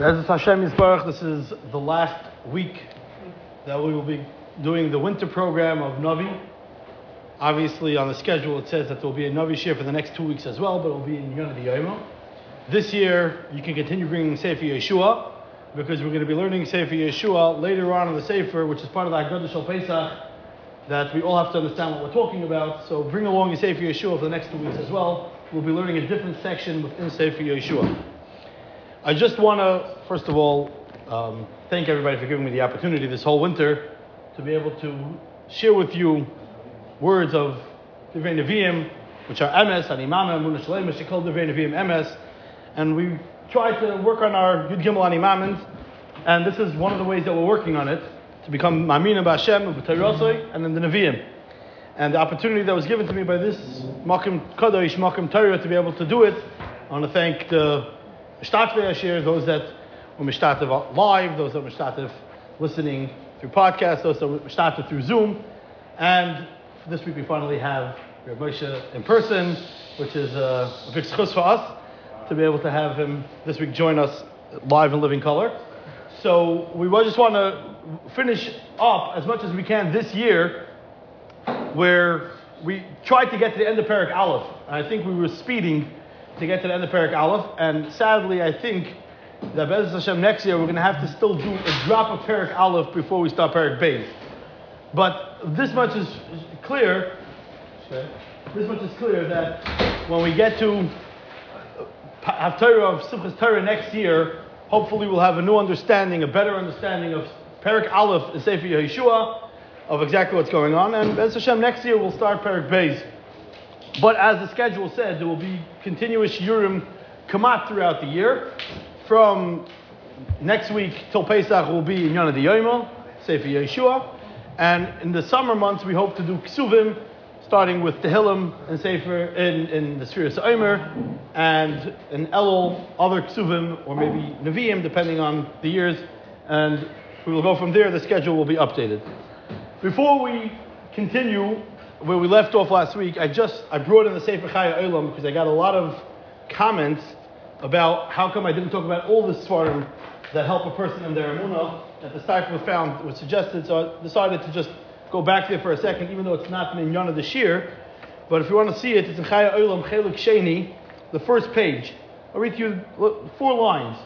As Hashem Yisbarach, this is the last week that we will be doing the winter program of Navi. Obviously, on the schedule it says that there will be a Navi share for the next two weeks as well, but it will be in Yonah Yomo. This year, you can continue bringing Sefer Yeshua because we're going to be learning Sefer Yeshua later on in the Sefer, which is part of the Haggadah Shal Pesach, that we all have to understand what we're talking about. So bring along your Sefer Yeshua for the next two weeks as well. We'll be learning a different section within Sefer Yeshua. I just want to, first of all, um, thank everybody for giving me the opportunity this whole winter to be able to share with you words of Divrei Nevi'im, which are MS, and Imam, Amunah Shalem, she called Divrei Nevi'im MS. And we try to work on our Yud Gimel Animamins, and this is one of the ways that we're working on it, to become Mamina B'Hashem, B'Tayrosoi, and then the Nevi'im. And the opportunity that was given to me by this Makim Kadosh, Makim Torah, to be able to do it, I want to thank the Mishtatvei Ashir, those that were Mishtatv live, those that were Mishtatv listening through podcasts, those that were Mishtatv through Zoom. And this week we finally have Reb Moshe in person, which is a big schus for us to be able to have him this week join us live in living color. So we just want to finish up as much as we can this year, where we tried to get to the end of Parak Aleph. I think we were speeding to get to the end of Parak Aleph, and sadly, I think that Bez Hashem next year we're going to have to still do a drop of Parak Aleph before we start Parak Beis. But this much is clear. This much is clear that when we get to Haftarah of Simchas Torah next year, hopefully we'll have a new understanding, a better understanding of Parak Aleph and Sefer Yeshua, of exactly what's going on. And Bez Hashem next year we'll start Parak Beis. But as the schedule said, there will be continuous Yurim Kamat throughout the year. From next week till Pesach will be in Yonah Yomo, Sefer Yeshua. And in the summer months, we hope to do Ksuvim, starting with Tehillim and Sefer in, in the Sphere Omer, and in Elul, other Ksuvim, or maybe Nevi'im, depending on the years. And we will go from there. The schedule will be updated. Before we continue where we left off last week, I just I brought in the Sefer Chayei Olam because I got a lot of comments about how come I didn't talk about all the svarim that help a person in their emunah that the Sefer found was suggested. So I decided to just go back there for a second, even though it's not Minyan of the Shir. But if you want to see it, it's in Chayei Olam Chelik Sheni, the first page. I'll read you four lines.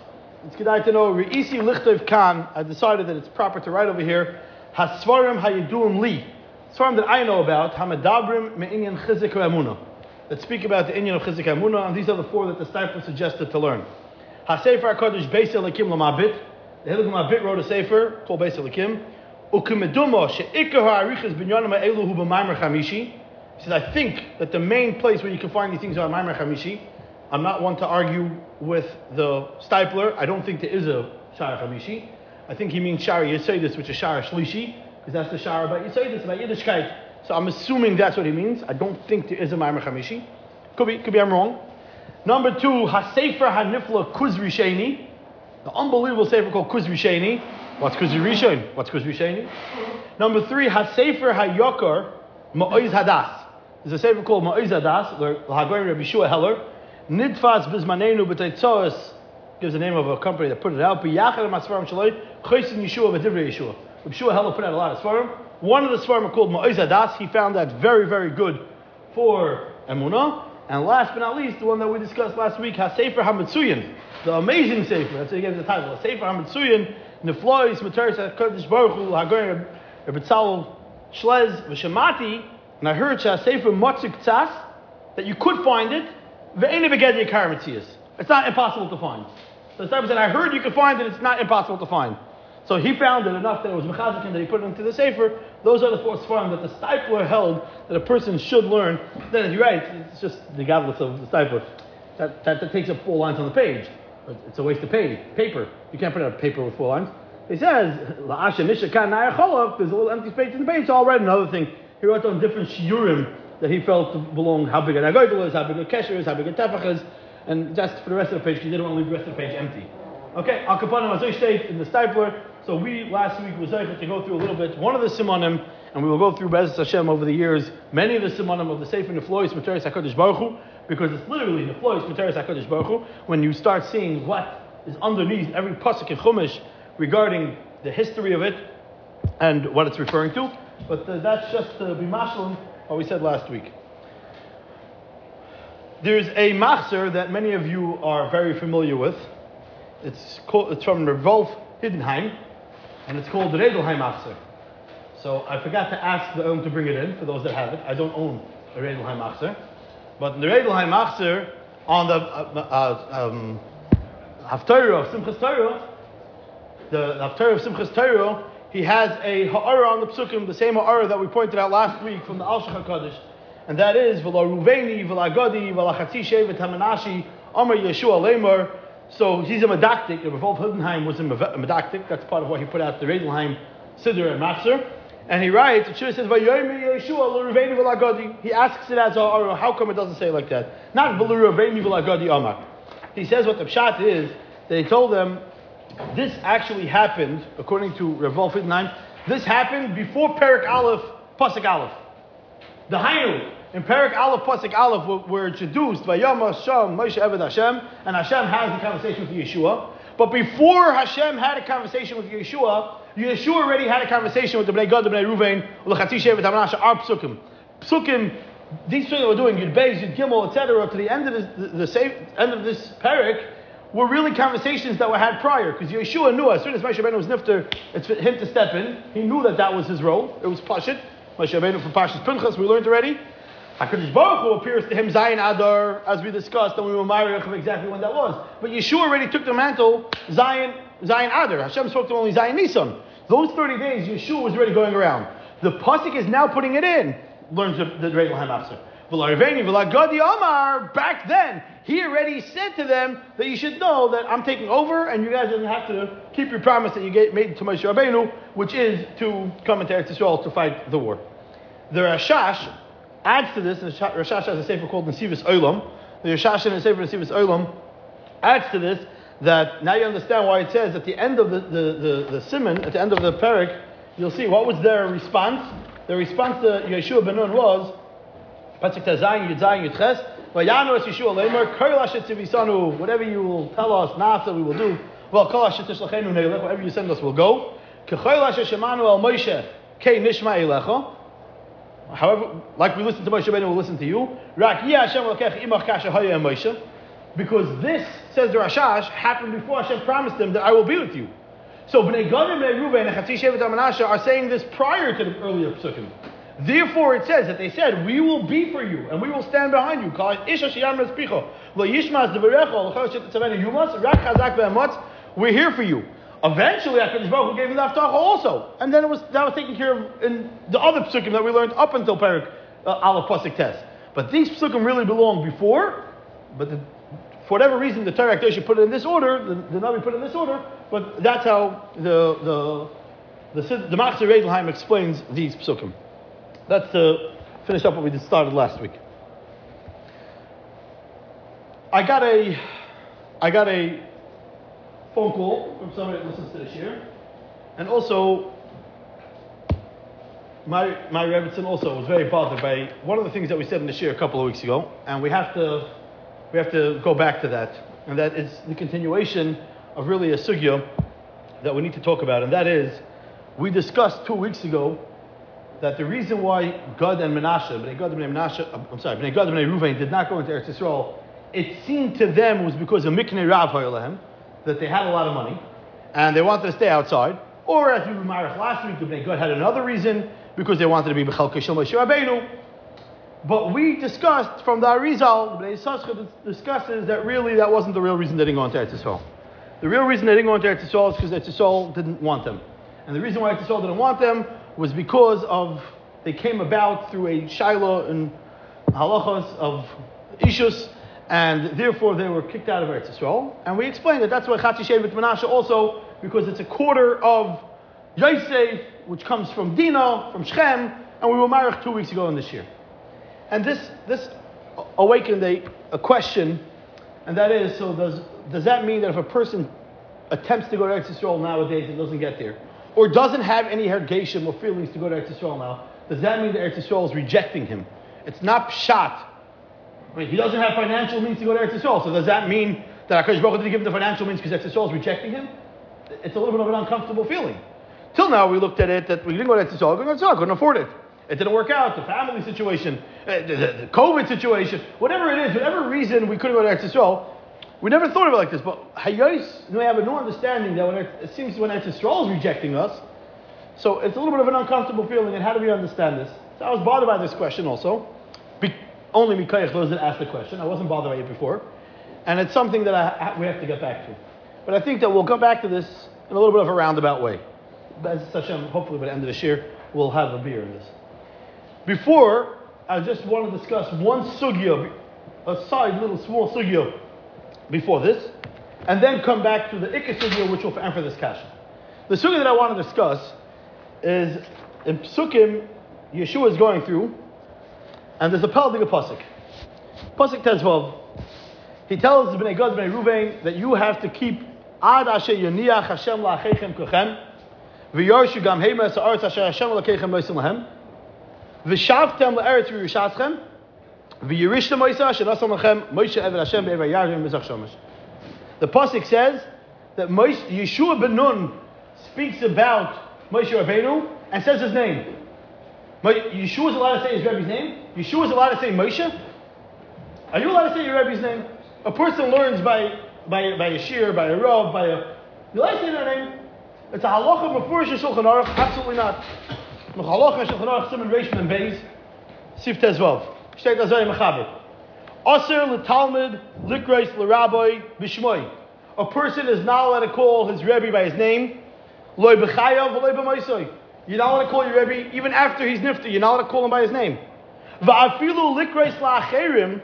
It's good to know. Re'isi Lichtov Kan. I decided that it's proper to write over here. Hasvarim Hayiduim Li Svarim that I know about, Hamadabrim Me'inyan Chizik Emunah, that speak about the Inyan of Chizik Emunah, and these are the four that the Steipler suggested to learn. HaSefer HaKadosh Beis Elokim Lamabit, the Hilik Lamabit wrote a Sefer called Beis Elokim, Ukumedumo She'ikar HaArichas Binyanim Eluhu B'Maimer Chamishi, he says, I think that the main place where you can find these things are Maimer Chamishi. I'm not one to argue with the Steipler. I don't think there is a Shara Chamishi. I think he means Shara Yesodis, which is Shara Shlishi because that's the shower about Yisoidis, about Yiddishkeit. So I'm assuming that's what he means. I don't think there is a Maimer Chamishi. Could be, could be I'm wrong. Number two, Hasefer Hanifla Kuzri Sheni. The unbelievable sefer called Kuzri Sheni. What's Kuzri Rishon? What's Kuzri Sheni? Number three, Hasefer Hayokar Ma'oiz Hadas. There's a sefer called Ma'oiz Hadas, the Hagoyim Rabbi Shua Heller. Nidfas Bizmanenu B'Teitzos gives the name of a company that put it out. B'Yachar Masvarim Shaloi Chosin Yeshua V'Divrei Yeshua. Rabbi Shua Heller put out a lot of svarim. One of the svarim called Ma'iz Adas. He found that very, very good for Emunah. And last but not least, the one that we discussed last week, HaSefer HaMetzuyin, the amazing Sefer. That's what he gave the title. HaSefer HaMetzuyin, Neflois, Materis HaKadosh Baruch Hu, Hagoyin, Rabbi Tzal Shlez, V'Shemati, and I heard HaSefer Motzik Tzas, that you could find it, Ve'ene Begedi Akarim It's not impossible to find. So the Sefer said, I heard you could find it, it's not impossible to find. So he found it enough that it was mechazikin that he put it into the sefer. Those are the four svarim that the steipler held that a person should learn. Then you're right, it's just regardless of the steipler. That, that, that takes up four lines on the page. It's a waste of pay, paper. You can't print out paper with four lines. He says, La'asha mishakan there's a little empty space in the page, so I'll write another thing. He wrote down different shiurim that he felt belong, how big a nagoidel is, how big a kesher is, how big a tefach is, and just for the rest of the page, because he didn't want to leave the rest of the page empty. Okay, Al Kapanim Azoy state in the steipler. So we last week was able to go through a little bit one of the simonim, and we will go through Bez Hashem over the years many of the simonim of the Sefer Neflois Materis Hakadosh Baruch Hu, because it's literally Neflois Materis Hakadosh Baruch Hu. When you start seeing what is underneath every pasuk in Chumash regarding the history of it and what it's referring to. But uh, that's just to be mashlim what we said last week. There's a machzer that many of you are very familiar with. It's, called, it's from Revolf Heidenheim, and it's called the Redelheim Machzer. So I forgot to ask the Ohm to bring it in, for those that have it. I don't own a Redelheim Machzer. But the Redelheim Machzer, on the uh, uh, um, Haftarah of Simchas Torah, the Haftarah of Simchas Torah, he has a ha'ara on the psukim, the same ha'ara that we pointed out last week from the Al HaKadosh, and that is v'la Ruveni, v'la Gadi, v'la Chatzi Shevet Hamanashi, Amar Yeshua Lemar. So he's a medactic. Revolf Heidenheim was a medactic. That's part of why he put out the Redelheim Siddur and Machzer. And he writes, it says, v'la Gadi. He asks it as. How come it doesn't say like that? Not. He says what the pshat is, he told them, this actually happened, according to Revolf Heidenheim, this happened before Perik Aleph, Pasuk Aleph. The Hainu, in Perik Aleph, Pasuk Aleph, were, introduced by Yom Hashem, Moshe Eved Hashem, and Hashem has the conversation with Yeshua. But before Hashem had a conversation with Yeshua, Yeshua already had a conversation with the Bnei Gad, the Bnei Ruvain, L'chatzi Shevet Hamanasha, our Psukim. Psukim, these things we're doing, Yud Beis, Yud Gimel, etc., to the end of this, the, the same, end of this Perik, were really conversations that were had prior. Because Yeshua knew as soon as Moshe Rabbeinu was nifter, it's for him to step in. He knew that that was his role. It was Pashit. Moshe Rabbeinu from Pashas Pinchas, we learned already. HaKadosh Baruch Hu appears to him Zion Adar, as we discussed, and we were of exactly when that was. But Yeshua already took the mantle, Zion, Zion Adar. Hashem spoke to him only Zion Nisan. Those 30 days, Yeshua was already going around. The Pasuk is now putting it in, learns the, the Regal Hamafser. Amar, back then, he already said to them that you should know that I'm taking over and you guys don't have to keep your promise that you made to Moshe Rabbeinu, which is to come into Eretz Yisrael to fight the war. The Rashash adds to this, and Rashash has a sefer called Nesivis Olam. The Rashash in the sefer Nesivis Olam adds to this that now you understand why it says at the end of the, the, the, the Simon, at the end of the Perik, you'll see what was their response. The response to Yeshua ben Nun was, Pasuk Tazayin, Yudzayin, Yudches, Vayanu es Yeshua whatever you will tell us, Nasa, we will do. Well, Kol Tishlachenu Neilech, whatever you send us, we'll go. Moshe. However, like we listen to Moshe Rabbeinu, we'll listen to you. Because this, says the Rashash, happened before Hashem promised him that I will be with you. So Bnei Gad and Bnei Reuven and Chatzi Shevet Amanasha are saying this prior to the earlier psukim. Therefore, it says that they said, "We will be for you, and we will stand behind you." We're here for you. Eventually, Hakadosh Baruch Hu gave him the Haftarah also, and then it was that was taken care of in the other psukim that we learned up until Perik uh, Aleph Pasuk Test. But these psukim really belong before, but the, for whatever reason, the Torah should put it in this order. The, the Navi put it in this order, but that's how the the the, the Machzor Edelheim explains these psukim. That's to finish up what we just started last week. I got a, I got a phone call from somebody that listens to the year, and also my my Rebbitzin also was very bothered by one of the things that we said in the year a couple of weeks ago, and we have to we have to go back to that, and that is the continuation of really a sugya that we need to talk about, and that is we discussed two weeks ago that the reason why God and Menashe, Bnei Gad and Menashe, I'm sorry, Gad and Bnei Ruvain did not go into Eretz Yisrael, it seemed to them was because of Miknei Rav Ha'olahem, that they had a lot of money, and they wanted to stay outside. Or as we remarked last week, the Bnei Gad had another reason, because they wanted to be Bechal Kishel Moshe Rabbeinu. But we discussed from the Arizal, Bnei discusses that really that wasn't the real reason they didn't go into Eretz. The real reason they didn't go into Eretz is because Eretz didn't want them. And the reason why Eretz didn't want them was because of they came about through a shiloh and halachas of ishus, and therefore they were kicked out of Eretz Yisrael. And we explained that that's why Chatzi Shevet Menashe also, because it's a quarter of Yosef, which comes from Dina, from Shechem, and we were married two weeks ago in this year. And this, this awakened a, a question, and that is, so does, does that mean that if a person attempts to go to Eretz Yisrael nowadays and doesn't get there, or doesn't have any hergation or feelings to go to Eretz Yisrael now, does that mean that Eretz Yisrael is rejecting him? It's not shot. I mean, he doesn't have financial means to go to Eretz Yisrael, so does that mean that HaKadosh Baruch didn't give him the financial means because Eretz Yisrael is rejecting him, it's a little bit of an uncomfortable feeling. Till now, we looked at it that we didn't go to Eretz Yisrael, Eretz Yisrael, couldn't afford it. It didn't work out, the family situation, uh, the, COVID situation, whatever it is, whatever reason we couldn't go to Eretz Yisrael, we never thought of it like this. But Hayos, we have a new understanding that when it, seems when Eretz Yisrael is rejecting us, so it's a little bit of an uncomfortable feeling, and how do we understand this? So I was bothered by this question also. Only Mikayach, those that asked the question. I wasn't bothered by it before. And it's something that I, we have to get back to. But I think that we'll come back to this in a little bit of a roundabout way. As Hashem, hopefully by the end of this year, we'll have a beer in this. Before, I just want to discuss one sugya, a side little small sugya before this, and then come back to the ikka sugya, which will answer this question. The sugya that I want to discuss is in Psukim, Yeshua is going through, and there's a Paldiga Pasuk. Pasuk Tezvav. He tells Bnei Gad, Bnei Ruvain, that you have to keep Ad Asher Yoniach Hashem La'achechem Kochem, V'yorshu Gam Hema Sa'aretz Asher Hashem La'achechem Loisim Lahem, V'shavtem La'eretz V'yushatzchem, V'yirishtem Moisa Asher Nasam Lachem, Moshe Eved Hashem Be'ever Yarim Mizach Shomesh. The Pasuk says that Moshe, Yeshua ben Nun speaks about Moshe Rabbeinu and says his name. Yeshua is allowed to say his Rebbe's name. Yeshua is allowed to say Moshe. Are you allowed to say your Rebbe's name? A person learns by by by a shir, by a robe, by a. You allowed to say their name? It's a halacha before Shulchan Aruch. Absolutely not. Halacha Shulchan Aruch Simon Reishman and Beis Sif Tezvav. Shteit Azay Mechaber. Aser l'talmud likreis l'rabbi b'shmoi. A person is not allowed to call his Rebbe by his name. Loy b'chayav v'loy b'maisoy. You're not allowed to call your Rebbe even after he's nifty. You're not allowed to call him by his name. Va'afilu likreis la'acherim.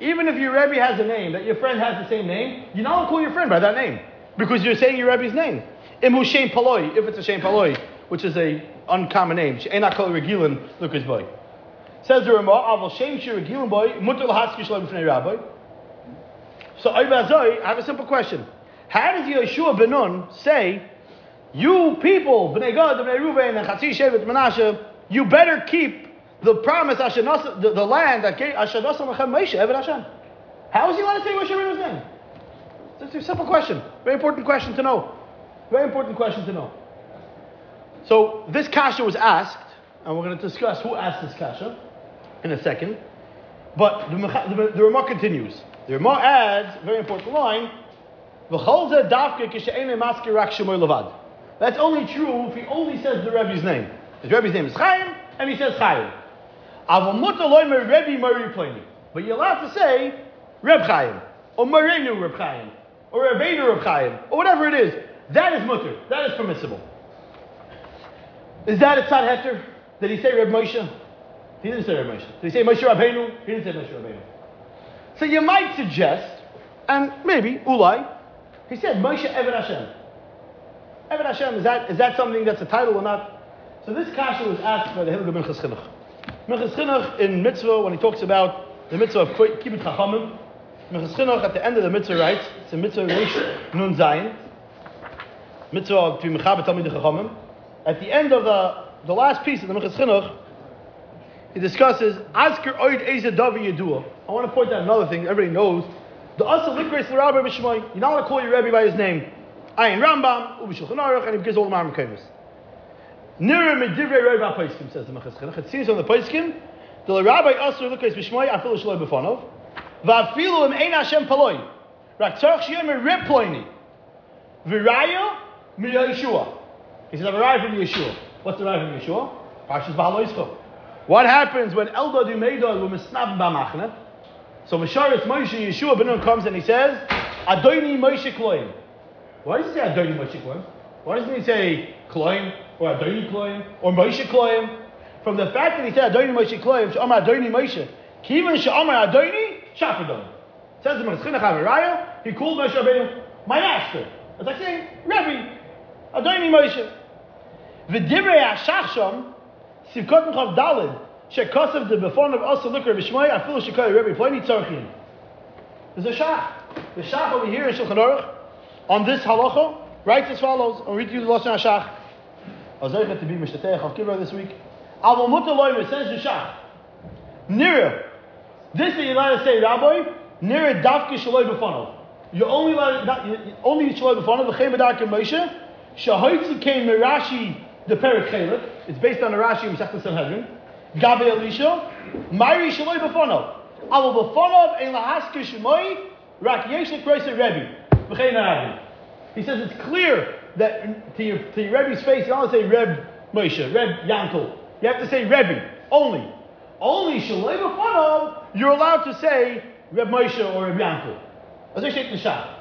Even if your Rebbe has a name, that your friend has the same name, you're not allowed to call your friend by that name. Because you're saying your Rebbe's name. Imu Shem Paloi, if it's a Shem Paloi, which is a uncommon name. She'ena kol regilin lukas boy. Says the Ramah, ah, Aval Shem Shir regilin boy, mutter lahaskish lo b'fnei rabbi. So I have a simple question. How does Yeshua ben Nun say, you people, Bnei Gad, Bnei Ruvain, and Chatzi Shevet Menashe, you better keep the promise, the, the land that gave Lachem Moshe, Eved Hashem. How is he allowed to say Moshe Rabbeinu's name? It's a simple question. Very important question to know. Very important question to know. So this kasha was asked, and we're going to discuss who asked this kasha in a second. But the, the, the remark continues. The remark adds, very important line, that's only true if he only says the Rebbe's name. His Rebbe's name is Chaim, and he says Chaim. But you're allowed to say Reb Chaim, or Marenu Reb Chaim, or Rebbeinu Reb Chaim, or whatever it is. That is mutter. That is permissible. Is that a tzad heter? Did he say Reb Moshe? He didn't say Reb Moshe. Did he say Moshe Rabbeinu? He didn't say Moshe Rabbeinu. So you might suggest, and maybe, ulai, he said Moshe Eved Hashem. Eved Hashem, is that, is that something that's a title or not? So this kasha was asked by the Hilgah Minchas Chinuch. Minchas Chinuch in mitzvah, when he talks about the mitzvah of Kibbut Chachamim, Minchas Chinuch at the end of the mitzvah writes, it's a mitzvah Reish Nun Zayin, mitzvah to Mechaber Talmid Chachamim. At the end of the, the last piece of the Minchas Chinuch, he discusses Azker Oid Eza Davi Yedua. I want to point out another thing everybody knows the Asa Likres L'Rabbi B'Shmoy. You're not allowed to call your Rebbe by his name. Ayin Rambam, Ubi Shulchan Aruch, and he gives all the Marmar Kevis. Nira Medivrei Rebbe HaPaiskim, says the Minchas Chinuch. It seems on the Paiskim, the Rabbi Asa Likres B'Shmoy, Afilu Shaloi B'Fanov, Va'afilu Im Ein Hashem Paloi, Rak Tzarech Shiyem Rib Ploini, V'raya Yeshua. He says, arrived from Yeshua. What's the arrival from Yeshua? Parshas Ba'aloischo. What happens when Eldad Umeidad were misnab b'machne? So Masharis Moshe Yeshua ben Nun comes and he says, Adoni Moshe Kloim. Why does he say Adoni Moshe Kloim? Why doesn't he say Kloim or Adoni Kloim or Moshe Kloim? From the fact that he said Adoni Moshe Kloim, Sh'amar Adoni Moshe, Kivan Sh'amar Adoni, Shafadon. Says the Meschinach Avaraya, he called Moshe Rabbeinu my master. It's like saying, Rabbi, Adoni Moshe. V'divrei HaShachsham, Sivkot Mechav Dalid, Shekosav the before of also look Rabbi Shmoi, I feel Shekoy Rabbi Pliny Tzarchin. There's a Shach. The Shach over here in Shulchan Aruch, on this halacha, writes as follows. I'll read you the Lashon HaShach. I was to be I'll give her this week. Mutter Loimer, says the Shach. Nira, this you're allowed to say, Rabbi, Nira Davke Shaloi B'Fanov. You only allowed, not, only Shaloi B'Fanov, V'chem B'Darke Moshe, Shahoitzi came Mirashi, the Perik Chelek. It's based on the Rashi Masechta Sanhedrin. Gabe Elisha, Mari Shaloi B'Fanov. Alo B'Fanov, Ein Lahaske Shemoi, Rak Yeshek Reise Rebbe. Arabi. He says it's clear that to your, to your Rebbe's face, you don't say Reb Moshe, Reb Yankel. You have to say Rebbe, only. Only Shalei B'Fanov, you're allowed to say Reb Moshe or Reb Yankel. As I say the Shach.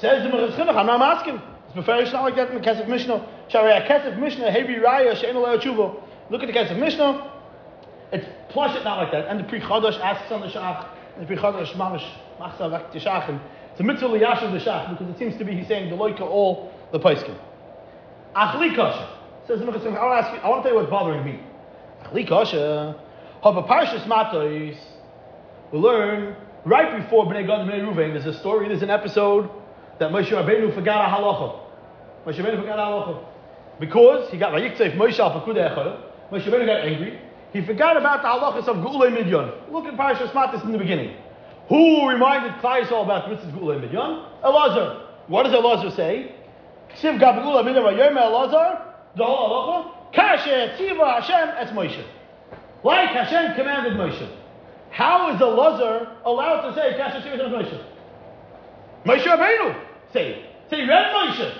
Says the Mechaz I'm not asking. It's beferish not like that in the Kesef Mishnah. Sharei Kesef Mishnah, Raya, Shein Tshuva. Look at the Kesef Mishnah. It's plush it not like that. And the Pri Chodosh asks on the Shach. And the Pri Chodosh mamish machsa vak. And it's a mitzvah liyashav the Shach because it seems to be he's saying the loika all the paiskim. Achli kasha says the I want to ask you. I want to tell you what's bothering me. Achli kasha. Haba parshas matos. We learn right before Bnei Gad and Bnei Ruvain. There's a story. There's an episode that Moshe Rabbeinu forgot a halacha. Moshe Rabbeinu forgot a halacha because he got vayiktzef Moshe al Fakudei Echad. Moshe Rabbeinu got angry. He forgot about the halachas of Geulei Midyan. Look at Parashas Matis in the beginning. Who reminded Klai Yisrael about the mitzvah Geulei Midyan? Elazar. What does Elazar say? Ksiv gab Geulei Midyan vayom Elazar. The whole halacha. Kasher tziva Hashem es Moshe. Like Hashem commanded Moshe. How is Elazar allowed to say Kasher tziva Hashem Moshe? Moshe Rabbeinu. Say it. Say Red Moshe.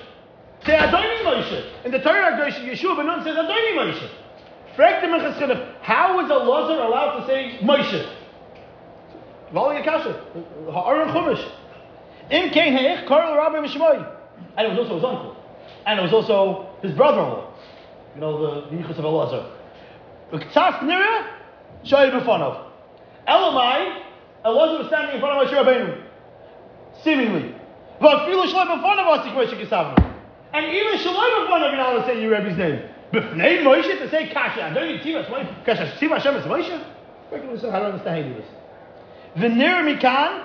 Say Adoni Moshe. In the Torah, Yeshua ben Nun says Adoni Moshe. The how is Elazar allowed to say Moshe? Vali Akasha. Ha'aron Chumash. Im Kain Ha'ich Karel Rabbi Mishmoy. And it was also his uncle. And it was also his brother-in-law. You know, the Yichus of Elazar. K'tzas Nira, Shoy B'fanov. Elamai, Elazar was standing in front of Moshe Rabbeinu. Seemingly. But Filu Shalom B'fanov Asik Moshe Kisavna. And even Shalom B'fanov, you're not allowed to say your Rebbe's name. B'fnei Moshe to say Kasha. Don't need Tiva Moshe. Kasha Tiva Hashem is Moshe. I don't understand how you do this. V'nir Mikan,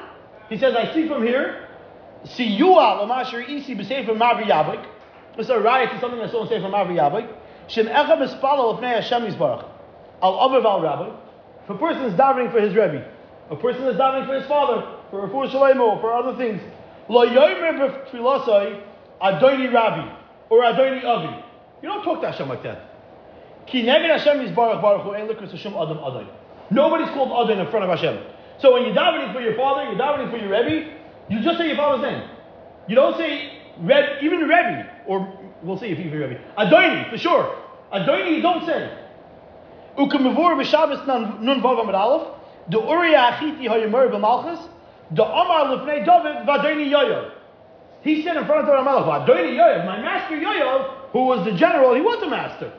he says, I see from here, Siyua Lamasher Isi B'Sefer Maavar Yabok. Is a riot to something I saw in Sefer Maavar Yabok. Shem Echa B'Spalo L'fnei Hashem Yisbarach. Al Aviv Al Rabbi. If a person is davening for his Rebbe, a person is davening for his father, for Rafur Shalemo, for other things, Lo Yomer B'Tfilasai Adoni Rabbi, or Adoni Avi. You don't talk to Hashem like that. Ki neged Hashem is Baruch Baruch Hu Ein Likus Hashem Adam Adon. Nobody's called Adon in front of Hashem. So when you're davening for your father, you're davening for your Rebbe, you just say your father's name. You don't say Reb, even Rebbe, or we'll see if even Rebbe. Adoni, for sure. Adoni, you don't say. Ukamavur b'Shabbos nun vav amid aleph. The Uriah Achiti hayomer b'malchus. The Amar lefnei David v'Adoni Yoyov. He said in front of the Ramalach, Adoni Yoyov, my master Yoyov, who was the general, he was a master.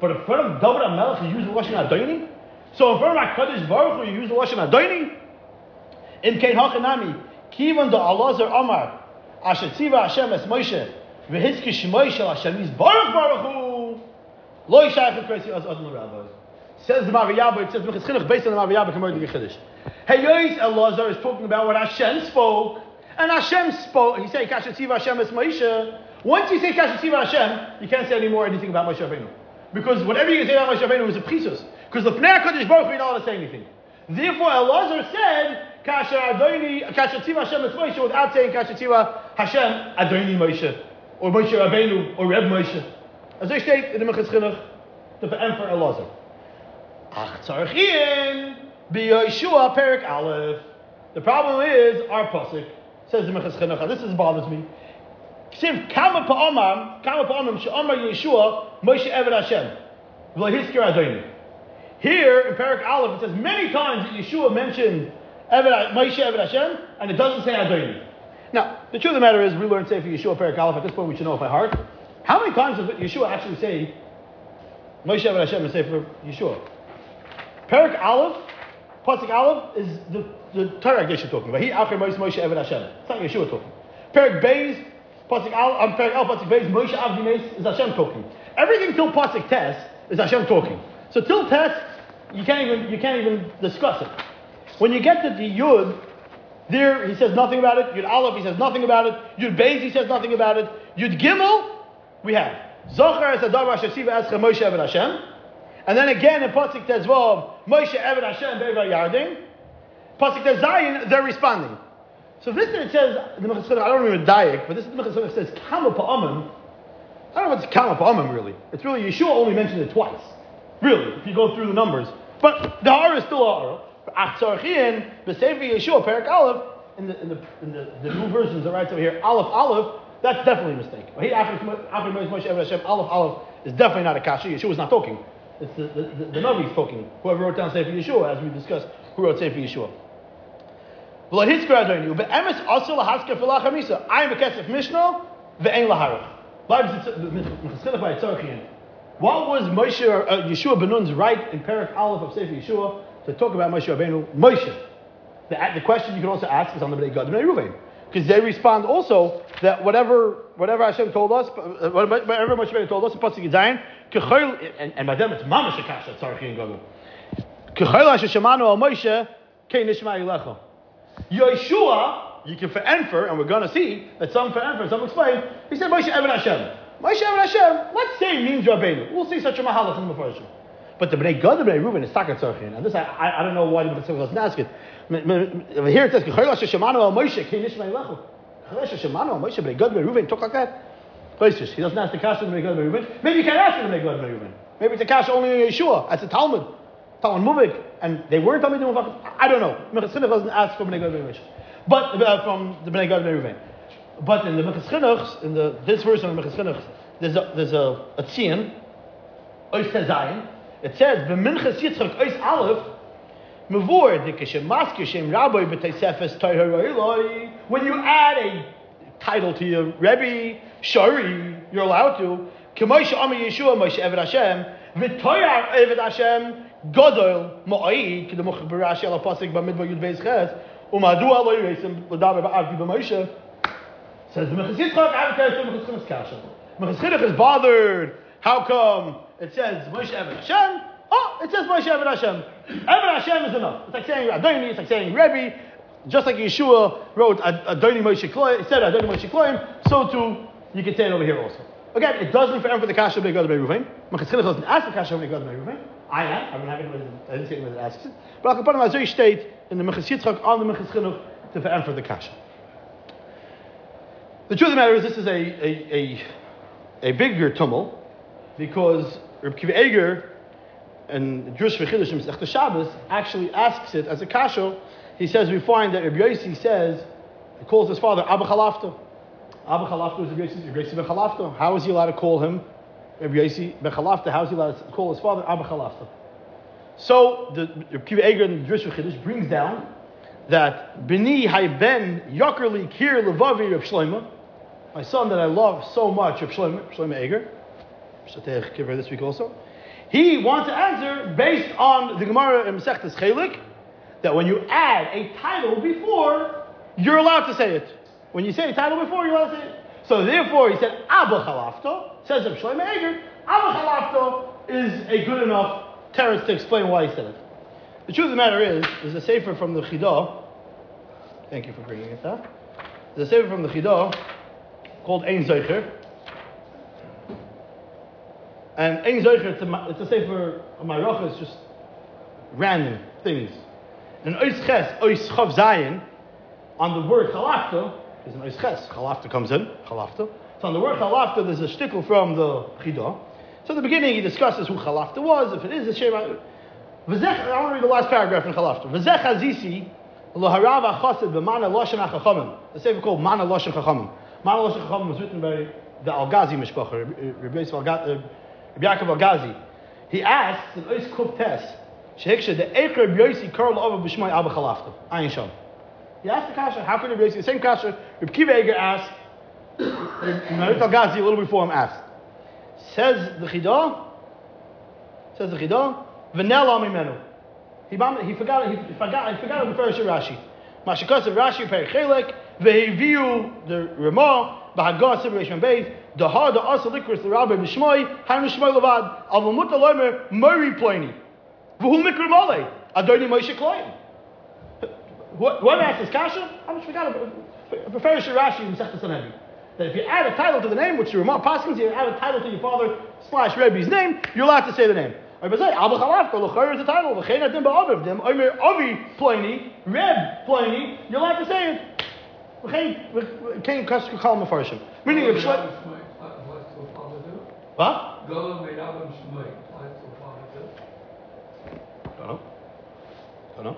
But in front of David HaMelech, you use the Lashon Adoni? So in front of HaKadosh Baruch Hu, you use the Lashon Adoni? In Kein Hachanami, Kivan da Alazar Amar, Asher Tziva Hashem es Moshe, V'hizki Shmoy shel Hashem is Baruch Baruch Hu, Lo Yishayach Kresi Az Adon Rabbis. Says the Maviyabba, it says Minchas Chinuch, based on the Maviyabba, Kamar Digi Chiddush. Hey, Yois Elazar is talking about what Hashem spoke, and Hashem spoke, he said, Kasher Tziva Hashem es Moshe, once you say Kasher Tziva Hashem, you can't say anymore anything about Moshe Rabbeinu. Because whatever you say about Moshe Rabbeinu is a prisus. Because the Pnei HaKadosh Baruch Hu, you're not allowed to say anything. Therefore, Elazar said, Kasher Adoni, Kasher Tziva Hashem es Moshe, without saying Kasher Tziva Hashem Adoni Moshe, or Moshe Rabbeinu, or Reb Moshe. As I state in the Minchas Chinuch, to for Elazar. Ach Tzarchien, B'Yoshua Perik Aleph. The problem is, our Pasuk, says the Minchas Chinuch, this is bothers me. Ksiv kama pa'amam, kama pa'amam, she'amar Yeshua, Moshe Eved Hashem. V'lahizkir Adoni. Here, in Perak Aleph, it says many times that Yeshua mentioned Moshe Eved Hashem, and it doesn't say Adoni. Now, the truth of the matter is, we learned Sefer Yeshua Perak Aleph, at this point we should know it by heart. How many times does Yeshua actually say Moshe Eved Hashem in Sefer Yeshua? Perak Aleph, Pasuk Aleph, is the, the Torah Geshe talking about. He, Acher Moshe Moshe Eved Hashem. It's not Yeshua talking. Perak Beis, Pasuk Al, um, Perak Al, Pasuk Beis, Moshe Avdi Meis, is Hashem talking. Everything till Pasuk Tes is Hashem talking. So till Tes, you can't even, you can't even discuss it. When you get to the Yud, there he says nothing about it. Yud Aleph, he says nothing about it. Yud Beis, he says nothing about it. Yud Gimel, we have. Zochar es Adav Shesiva Escha Moshe Eved Hashem. And then again in Pasuk Tezvav, Moshe Eved Hashem Be'eva Yardim. Pasuk there Zion, they're responding. So this that it says the I don't remember Dayak, but this is the Minchas Chinuch says Kama Pa'amim. I don't know what's Kama Pa'amim really. It's really Yeshua only mentioned it twice. Really, if you go through the numbers. But the Hara is still a. Achtzarchian, B'Sefer Yeshua, Perak Aleph, in the, in the, in the, the new versions that writes over here, Aleph Aleph, that's definitely a mistake. Eved Aleph Aleph is definitely not a Kasha. Yeshua is not talking. It's the, the, the, the Navi's talking. Whoever wrote down Sefer Yeshua, as we discussed, who wrote Sefer Yeshua. I am a kesef mishnah ve'en laharach. What was Moshe uh, Yeshua Benun's right in Perak Aleph of Sefer Yeshua to talk about Moshe Rabbeinu? Moshe. The, the question you can also ask is on the Bnei Gad Bnei Ruvain. Because they respond also that whatever whatever Hashem told us, uh, whatever Moshe Rabbeinu told us, Pasuk Zayin, and, and by them it's Mamash Akasha Tzarchi and Gadol. Kechayl Hashem Al Moshe Kein Nishma Yilecha. Yeshua, you can for enfer, and we're going to see that some for enfer, some explain, he said Moshe Eved Hashem. Moshe Eved Hashem, let's say means Rabbeinu. We'll see such a mahalas in the Mepharshim. But the Bnei Gad, the Bnei Reuben is Sakat Tzarchi. And this, I, I, I don't know why the Mitzvah doesn't ask it. Here it says, Kechayl Hashem Al Moshe Kein Nishma Yilecha. Kechayl Hashem Al Moshe Bnei Gad, Bnei Reuben, talk like that. He doesn't ask the kasha the Megillah Reuben. Maybe you can't ask the Megillah Reuben. Maybe it's a kasha only in Yeshua. That's a Talmud. Talmud Mubik. And they weren't Talmud Mubik. I don't know. Minchas Chinuch doesn't ask for Megillah Reuben. But uh, from the Bnei Gad Bnei Reuben. But in the Minchas Chinuch, in the, this version of the Minchas Chinuch, there's a, there's a, a tzion, Ois Tezayin. It says, Yitzchak Ois Aleph, Mavur, the Kishem Shem Rabbi When you add a title to your Rebbe, Shari, you're allowed to. K'moish Ami Yeshua Moshe Eved Hashem, V'toyar Eved Hashem, Godol Ma'ayid, K'demuch B'rashi Ala Pasik Yud Ches, Umadu Alo Yiresim, L'daber Ba'avdi B'Moshe. Says Mechas Yitzchak, Chinuch is bothered. How come it says Moshe Eved Hashem? Oh, it says Moshe Eved Hashem. Eved Hashem is enough. It's like saying Adoni, it's like saying Rebbe, just like Yeshua wrote Adoni Moshe Kloim, said Adoni Moshe Kloim, so too you can say it over here also. Again, it doesn't for for the kasha of Begad Beruvain. Machas doesn't ask the kasha of Begad Beruvain. I am. I mean, I didn't see anyone that asks it. But Al Kapanim Azoi state in the Mechas Yitzchak on the Minchas Chinuch to for the kasha. The truth of the matter is, this is a a, a, a bigger tumult because Reb Kiva Eger and Drush V'Chidushim Sechta Shabbos actually asks it as a kasha. He says we find that Reb Yossi says he calls his father Abba Chalafta. Abba Chalafta is Rabbi Yossi ben Chalafta. How is he allowed to call him Rabbi Yossi ben Chalafta? How is he allowed to call his father Abba Chalafta? So the Rabbi Kiva Eger in the Drush V'Chidush brings down that Bini Ben Yokerli Kir Levavi Reb Shloima, my son that I love so much, Reb Shloima, Shloima Eger, Shatech Kiver this week also, he wants to answer based on the Gemara in Masechtas Chelik, that when you add a title before, you're allowed to say it. When you say a title before, you're allowed to say it. So therefore, he said Abba Chalafto, says of Shlomo Eger, Abba Chalafto is a good enough teretz to explain why he said it. The truth of the matter is, there's a sefer from the Chidah. Thank you for bringing it up. There's a sefer from the Chidah called Ein Zeicher. And Ein Zeicher, it's a, it's a sefer my it's just random things. And Ois Ches, Ois Chav Zayin, on the word Chalafto, is an Oisches. Chalafta comes in, Chalafta. So on the word Chalafta, there's a shtickle from the Chidah. So at the beginning, he discusses who Chalafta was, if it is a Shem. I want to read the last paragraph in Chalafta. V'zech hazisi l'harav achasid b'mana loshen ha'chachamim. The sefer called Mana Loshen Chachamim. Mana Loshen Chachamim was written by the Algazi Mishpacha, Rabbi uh, Yaakov Algazi. He asks in Ois Kuf Tes, Shehiksha, the Eker B'yosi Karl Ova B'shmai Abba Chalafta. Ayin Shom. He asked the kasha, how could Rabbi Yossi, the same kasha, Rabbi Kiva Eger asked, Marit Al-Ghazi a little before him asked. Says the Chidah, says the Chidah, V'nel Amimenu. He, he forgot, he forgot, he forgot refer to Rashi. Mashikas of Rashi, Perichelek, Veheviu, the Ramah, Of Rishon Beis, the hard the asa likris the rabbi b'shmoi, han b'shmoi levad, al v'mut alomer, mori ploini. V'hu mikra mole, adoni Moshe kloim. What asks this kasha? I just forgot about prefer Shirashi in Sechta Sanhedrin. That if you add a title to the name, which the Ramah Paskins, you add a title to your father slash Rebbe's name, you're allowed to say the name. But say Abba Chalafta, L'chayr is the title. V'chein adim ba'aviv. Dem Omer Avi Pliny, Reb Pliny. You're allowed to say it. Meaning if Shlomo. What? Don't know. Don't know.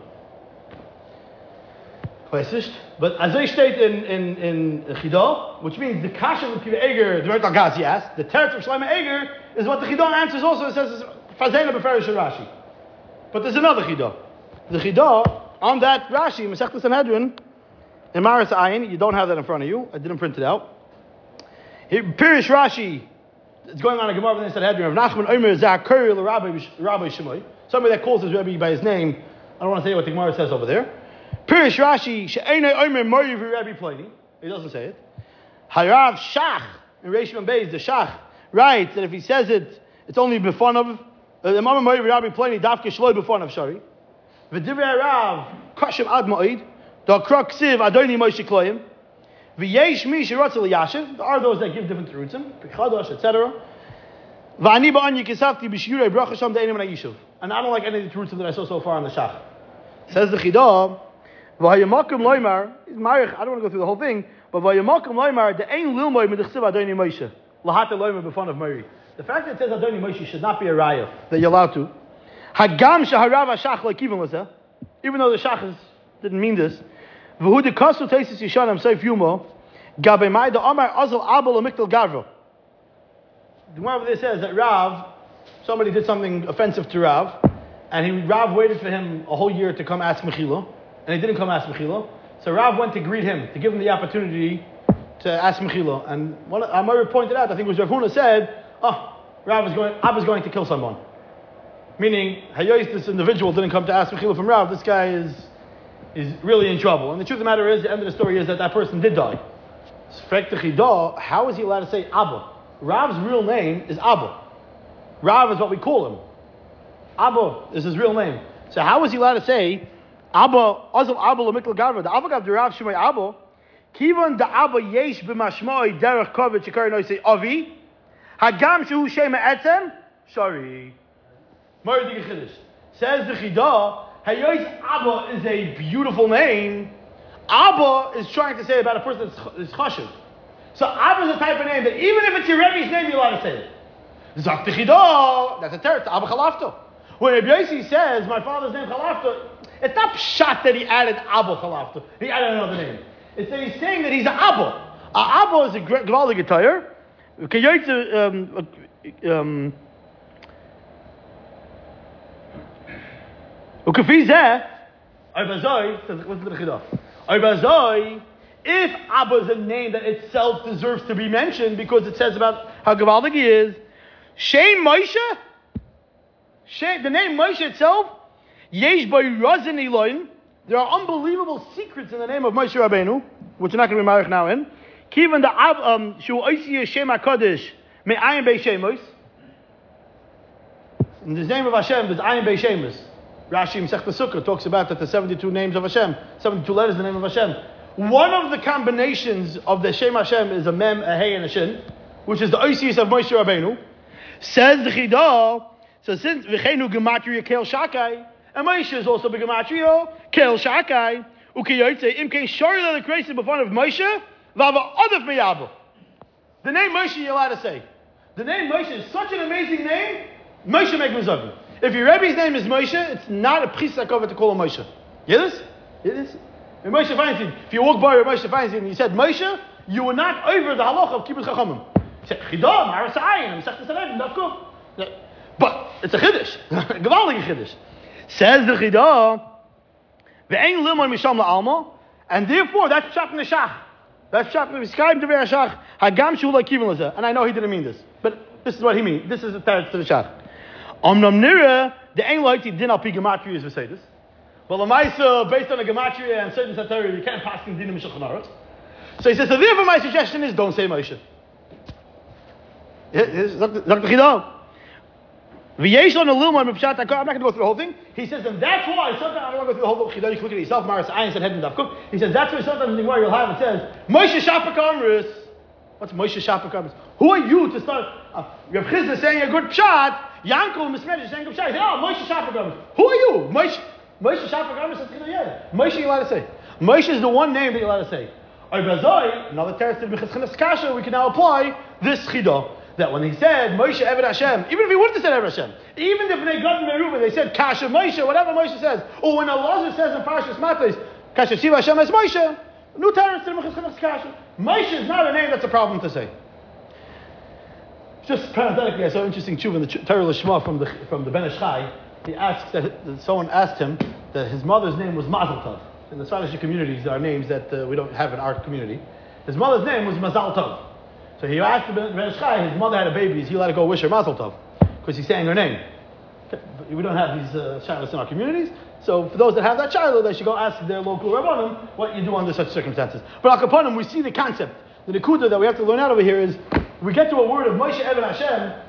But as I state in in in Chida, which means the kasha of Kiva Eger, the Mertal Gazi asked, the teretz of Shlomo Eger is what the Chida answers also. It says Fazena beferish Rashi. But there's another Chida. The Chida on that Rashi, Masechta Sanhedrin, in Maris Ayin, you don't have that in front of you. I didn't print it out. Pirish Rashi, it's going on a Gemara in the Sanhedrin of Nachman Omer Zakir Rabbi Shemai. Somebody that calls his Rebbe by his name. I don't want to say what the Gemara says over there. Pirish Rashi She'ena Omer Moiriv Rabbi Pliny. He doesn't say it. Harav Shach in Reshman Beis the Shach writes that if he says it, it's only before of uh, the Imam Moiriv Rabbi Pliny Dafke Shloi before of Shari. V'divrei Rav Kashim Ad Moed. The Krok Siv Adoni Moshe Kloim. V'yesh mi shirotz yashiv. There are those that give different terutzim, Pichadosh, etc. V'ani ba'an yikisafti b'shirei bracha sham de'enim yishuv. And I don't like any of the terutzim that I saw so far on the Shach. Says the Chidah, v'hayamakim loymar, I don't want to go through the whole thing, but v'hayamakim loymar, the ein lilmoy midchsiv Adoni Moshe. Lahata loymar b'fon of Mary. The fact that it says Adoni Moshe should not be a raya that you're allowed to. Hagam shaharav hashach like even though the Shach didn't mean this. V'hu de kasu teisis yishanim seif yumo, gabe mai da amar azal abel amiktal garvo. The one over there says that Rav, somebody did something offensive to Rav, and he, Rav waited for him a whole year to come ask Mechila, and he didn't come ask Mechila. So Rav went to greet him, to give him the opportunity to ask Mechila. And one, Amar pointed out, I think it was Rav Huna said, oh, Rav is going, Ab is going to kill someone. Meaning, Hayois, this individual didn't come to ask Mechila from Rav, this guy is is really in trouble. And the truth of the matter is, the end of the story is that that person did die. How is he allowed to say Abba? Rav's real name is Abba. Rav is what we call him. Abba is his real name. So how is he allowed to say Abba, Azal Abba Lamikl Garva? The Abba Gav Rav Shemay Abba. Kivan da Abba Yesh b'mashmoi derech kovet shekar no say Avi. Hagam shehu shema etzem. Sorry. Says the Chidah, Hayois Abba is a beautiful name. Abba is trying to say about a person that's chashiv. So Abba is a type of name that even if it's your Rebbe's name, you're allowed to say it. Zak that's a teretz, Abba Chalafto. When Rabbi Yossi says, my father's name Chalafto, it's not pshat that he added Abba Chalafto. He added another name. It's that he's saying that he's an Abba. A Abba is a Gvaldig attire. Um, um, Ukafizeh, Oibazoi, says, listen the Chidah. Oibazoi, if Abba is a name that itself deserves to be mentioned because it says about how Gavaldik he is, shame Moshe, Shame the name Moshe itself, Yesh Razin Eloim, there are unbelievable secrets in the name of Moshe Rabbeinu, which we're not going to be married now in. Kivan the Ab, um, Shu Oisi Shem HaKadosh, Me'ayim Be'Shemos. In the name of Hashem, there's Ayin Be'Shemos. Rashi Sukkah talks about that the 72 names of Hashem, 72 letters in the name of Hashem. One of the combinations of the Shem Hashem is a Mem, a Hey, and a Shin, which is the Oisius of Moshe Rabbeinu. Says the Chidah, so since V'chenu Gematria Kel Shakai, and Moshe is also Begematria Kel Shakai, Ukiyotze, Imke Shorila the creation before of Moshe, Vava Odef Meyabu. The name Moshe you're allowed to say. The name Moshe is such an amazing name, Moshe Megmazavi. If your Rebbe's name is Moshe, it's not a prisakova to call him Moshe. Hear this? Hear this? If Moshe Feinstein, if you walk by Moshe Feinstein and you said Moshe, you were not over the halacha of Kibbutz Chachamim. You said Chidam, Harasayin, Mesechtes Alev, Davkuf. But it's a Chiddush. Gewaldige Chiddush. Says the Chidah, Ve'en limon misham la'alma, and therefore that's shot in the shach. That's shot in the sky to very shach. Hagam shu like And I know he didn't mean this, but this is what he means. This is the teretz to the shach. Omnam nira, the ain't like din al pi gematria is Mercedes. But Lamaisa, based on a gematria and certain satire, you can't pass in dinim shulchan So he says, so therefore my suggestion is don't say Moshe. A little I'm not going to go through the whole thing. He says, and that's why sometimes I don't want to go through the whole Chidam. You can look at yourself. Maris Ayin said head and He says that's why sometimes in the you'll have it says Moshe Shapak Amris. What's Moshe Shapak Amris? Who are you to start? Uh, Rav Chisda saying a good pshat Yankel Mismedish saying Shai. Say, oh, Moshe Shapar Who are you? Moshe Moshe says yeah. Moshe you're allowed to say. Moshe is the one name that you're allowed to say. Another teretz of Mechatzchinas Kasha, we can now apply this chidah that when he said Moshe Eved Hashem, even if he wouldn't have said Eved Hashem, even if they got in Meruba, they said Kasha Moshe, whatever Moshe says, or when Allah says in Parashas Matos, Kasha Shiva Hashem as Moshe, new teretz to Mechatzchinas Kasha. Moshe is not a name that's a problem to say. Just parenthetically, I saw an interesting tshuva in the Torah Lishma from the from the Ben Ish Chai. He asks that, that someone asked him that his mother's name was Mazel Tov. In the Spanish communities, there are names that uh, we don't have in our community. His mother's name was Mazal Tov. So he asked the Ben Ish Chai, his mother had a baby, is he allowed to go wish her Mazel Tov? Because he's saying her name. We don't have these uh, shilas in our communities. So for those that have that child, they should go ask their local rabbanim what you do under such circumstances. But al we see the concept. The nikuda that we have to learn out over here is we get to a word of Moshe Evan Hashem.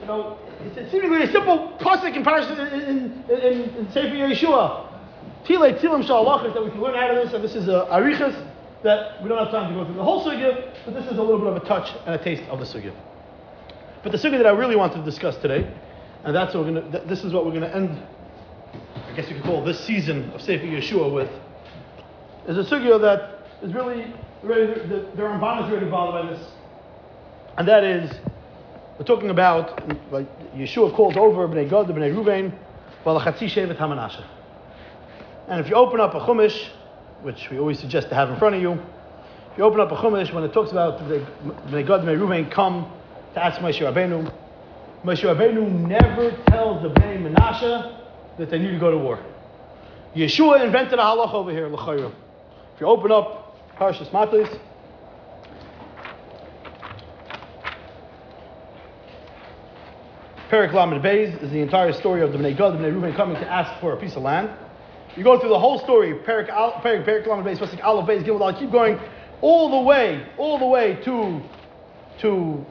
You know, it's seemingly a simple pasuk in Parashat in, in, in, in Sefer Yeshua. Tilei Tzilim Shalachas that we can learn out of this, and this is a arichas that we don't have time to go through the whole sugya, but this is a little bit of a touch and a taste of the sugya. But the sugya that I really wanted to discuss today, and that's what we're gonna, this is what we're going to end. I guess you could call this season of Sefer Yeshua with, is a sugya that is really really The, the, the Ramban is really bothered by this, and that is we're talking about like Yeshua calls over Bnei Gad, Bnei Ruvain, Valachatzi Shevet Hamanasha. And if you open up a Chumash, which we always suggest to have in front of you, if you open up a Chumash, when it talks about Bnei Gad, Bnei Ruvain come to ask Moshe Rabbeinu, Moshe Rabbeinu never tells the Bnei Menashe that they need to go to war. Yeshua invented a halach over here, l'chayra. If you open up Parshas Matos, Perik Lamed Beis is the entire story of the Bnei Gad, the Bnei Reuven coming to ask for a piece of land. You go through the whole story, Perik, Perik, Perik Lamed Beis, Pasuk Aleph Beis, Gimel, I'll keep going all the way, all the way to, to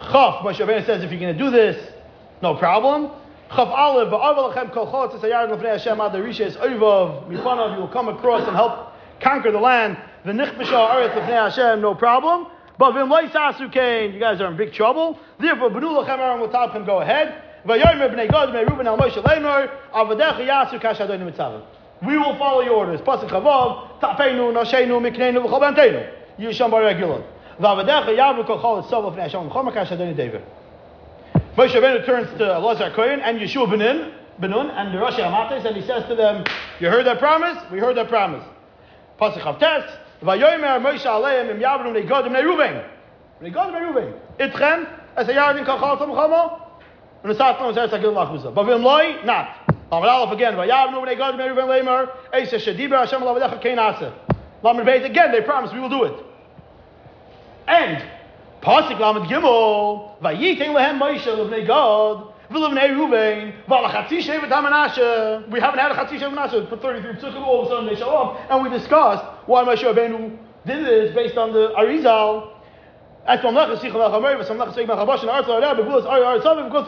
Chaf. Moshe Rabbeinu says, if you're going to do this, no problem. Chaf Aleph, Va'av Lachem Kol Chol, Tzes Hayard Lefnei Hashem Ad Rishes Oivav, Mipanav, you will come across and help conquer the land. The Nichbashah Eretz Lefnei Hashem, no problem. But vim sasu kain, you guys are in big trouble. Therefore, benu lachem go ahead. Bnei Gad bnei Reuben Moshe Leimer avadecha yasu kash adonim. We will follow your orders. Pasuk chavav tapeinu nashenu mikneinu v'chol. Yisham bar regulon. Vavadecha yavru kol chol etzav l'fnei Hashem v'chol kash David. Moshe Rabbeinu turns to Elazar Kohen and Yeshua Benin, Benun and the Rashi Amates, and he says to them, "You heard that promise? We heard that promise." Pasuk Chavtes. Vayomer Moshe Aleim im Yavrum Negodim Neruven. Negodim Neruven. Itchem as a yardin kachal tam chamo. And the Satan was Eretz Agil Lachuza. But vim loy not. Lamed Aleph again. Vayavrum Negodim Neruven Leimer. Eisa Shediber Hashem Lavadecha Kein Asa. Lamed Beis again. They promised we will do it. And Pasuk Lamed Gimel. Vayitein lehem Moshe levnei Gad. We haven't had a Chatzi Shevet Menashe for 33 psukim. All of a sudden they show up, and we discussed why Moshe Rabbeinu did this based on the Arizal. And through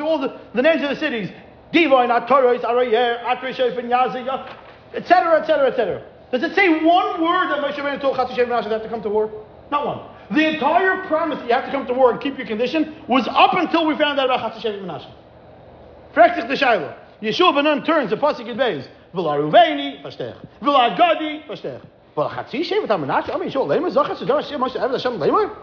all the, the names of the cities. Divoin, Atorois, Arayer, Atreshef, and Yazig, etc., etc., etc. Does it say one word that Moshe Rabbeinu told Chatzi Shevet Menashe they have to come to war? Not one. The entire promise that you have to come to war and keep your condition was up until we found out about Chatzi Shevet Menashe. Sich der Scheilo. Yeshua Benon turns the Pasuk in Beis. V'la Ruveni, verstech. V'la Gadi, verstech. V'la Chatzi Shevet HaMenashe. I mean, Yeshua Hashem Lemer?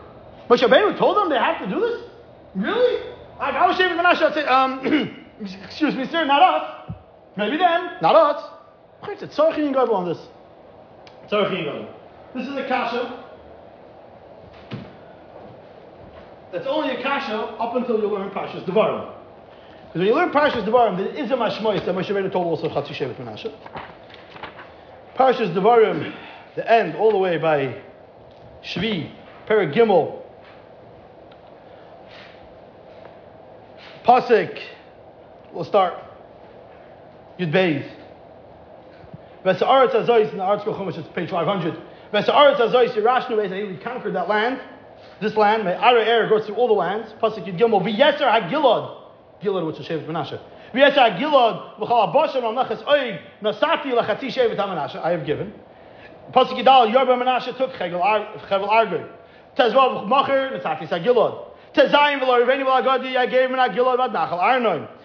Moshe Rabbeinu told them they have to do this? Really? Like, I was Shevet Menashe, I'd say, um, excuse me, sir, not us. Maybe them, not us. It's a Tzorchi and Gadol on this. Tzorchi and Gadol. This is a kasha. That's only a kasha up until you learn Pashas Devarim. Because when you learn Parshas Devarim, there is a mashmois that Moshe Rabbeinu told also Chatzi Shevet Menashe. Parshas Devarim, the end, all the way by Shvi, Perek Pasik, we'll start, Yud Beis. Vesa Aretz Azois, in the Arts Chumash, it's page 500. Vesa Aretz Azois, Yerashnu Beis, we conquered that land. This land, may Ara Er goes through all the lands. Pasik Yud Gimel, V'yeser HaGilad, Gilad, which is Shevet Menashe. V'yeser HaGilad, V'chal HaBoshem, Al Nachas Oig, Nasati Lachatzi Shevet HaMenashe, I have given. Pasuk Yidal, Yorba Menashe took Chevel Argoy. Tezvav Macher, Nasati Sagilad. Tezayim V'lo Riveni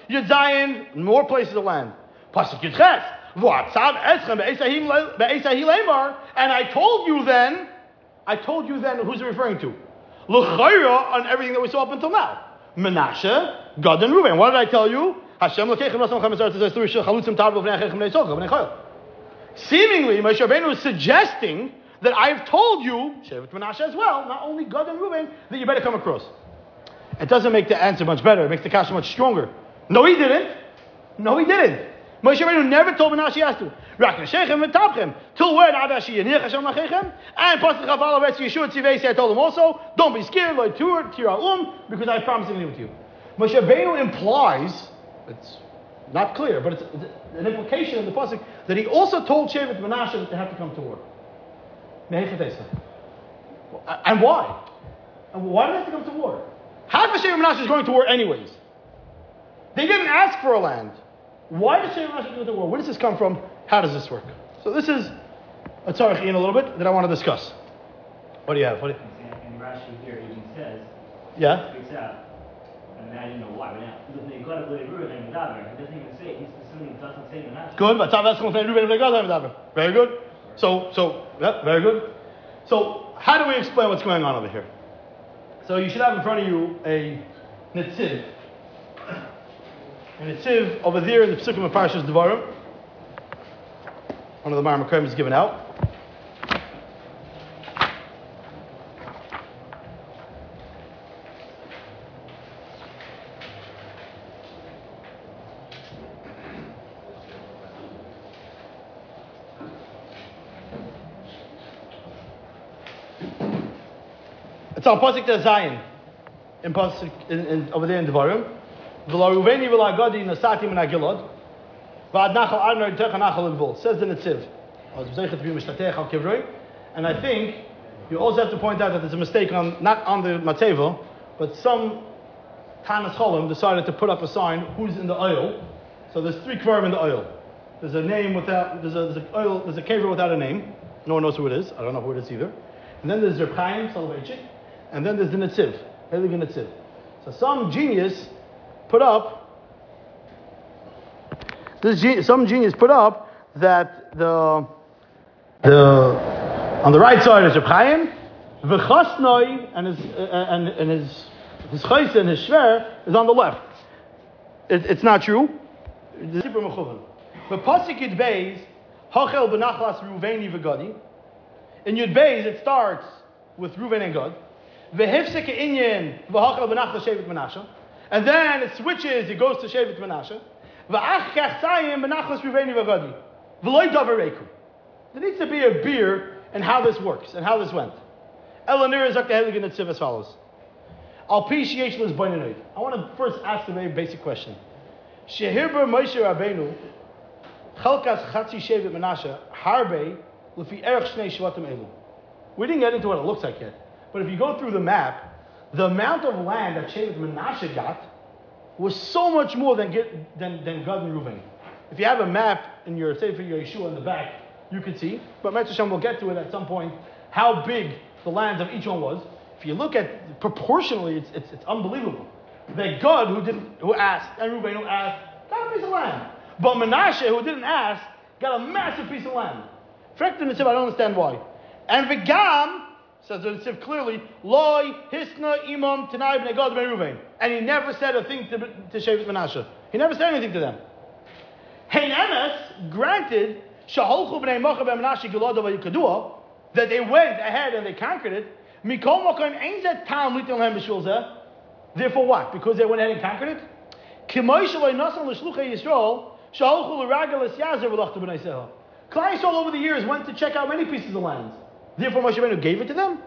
Nachal more places of land. Pasuk eschem be'esahim le- be'esahi. And I told you then, I told you then, who's it referring to? L'chayra on everything that we saw up until now. Menashe, Gad, and Reuben. What did I tell you? Hashem l'keichem rasam through chalutzim. Seemingly, Moshe Rabbeinu is suggesting that I've told you, Shevet Menashe as well, not only Gad and Reuben, that you better come across. It doesn't make the answer much better. It makes the kasha much stronger. No, he didn't. No, he didn't. Moshe Rabbeinu never told Menashe he has to. Rak neshechem v'tapchem. Till when Adashi yinich Hashem lachechem? And Pasuk Chaval Avetz Yeshua I told him also, don't be scared, like tur tira'um, because I promised to be with you. Moshe Rabbeinu implies, it's not clear, but it's an implication in the Pasuk, that he also told Shevet Menashe that they have to come to war. And why? And why do they have to come to war? Half of Shevet Menashe is going to war anyways. They didn't ask for a land. Why does Shevet Menashe go to war? Where does this come from? How does this work? So this is a tzarech in a little bit that I want to discuss. What do you have? What do you, And Rashi here even says, yeah? speaks out. And I why, but now, they got to believe Ruben and Medaber. It doesn't even say, he specifically doesn't say Menashe. Good. But Tav Eschem Lefnei Reuben Lefnei Gad Lefnei Medaber. Very good. So, so, yeah, very good. So, how do we explain what's going on over here? So, you should have in front of you a netziv. A netziv over there in the Pesukim of Parshas Devarim. One of the Marmakim is given out. It's on Pasuk to Zion. In Pasuk, in, in, over there in Devarim. V'la Ruveni v'la Gadi nasati min Agilad. V'ad nachal arnoy techa nachal l'gvul. Says the Netziv. And I think you also have to point out that there's a mistake on, not on the Mateva, but some Tanas Cholim decided to put up a sign, who's in the oil. So there's three kvarim in the oil. There's a name without, there's a, there's a oil, there's a kever without a name. No one knows who it is. I don't know who it is either. And then there's Reb Chaim Soloveitchik, and then there's the Netziv, Helig Netziv. So some genius put up, this ge- some genius put up that the the on the right side is Reb Chaim, v'chasnoi and his uh, and, and his his chayse and his shver is on the left. It, it's not true. But Pasuk Yud Hachel b'nachlas Ruveni v'gadi. In Yud Beis it starts with Ruven and Gad. And then it switches, it goes to Shevet Menashe. Sayim. There needs to be a beer and how this works and how this went. Elanir is the Heligan Netziv as follows. Al pi sheyesh lis boinanoid. I want to first ask a very basic question. Shehirber Moshe Rabbeinu chalkas chatzi shevet Menashe harbe lefi erech shnei shvatim elu. We didn't get into what it looks like yet, but if you go through the map, the amount of land that Shevet Menashe got was so much more than than than Gad and Reuven. If you have a map in your Sefer Yeshua in the back, you can see. But Mitzvah will get to it at some point. How big the lands of each one was. If you look at proportionally, it's it's, it's unbelievable. That Gad who didn't who asked and Reuven who asked got a piece of land, but Menashe who didn't ask got a massive piece of land. Frek the Netziv, I don't understand why. And Vigam says the Netziv clearly, Loi Hisna Imam Tanai Bnei Bnei Reuven, and he never said a thing to to Shevet Menashe. He never said anything to them. Hein granted, Shaholchu b'nei Mocha b'Menashe Gilada v'Yikadua, that they went ahead and they conquered it. Mikol Mokom ein tam litin lehem. Therefore, what? Because they went ahead and conquered it. K'moy shaloi nasan l'shluchei Yisrael, Shaholchu l'ragel es yazer v'lachta b'nei Selah. Klai Yisrael over the years went to check out many pieces of land. Therefore, Moshe Rabbeinu gave it to them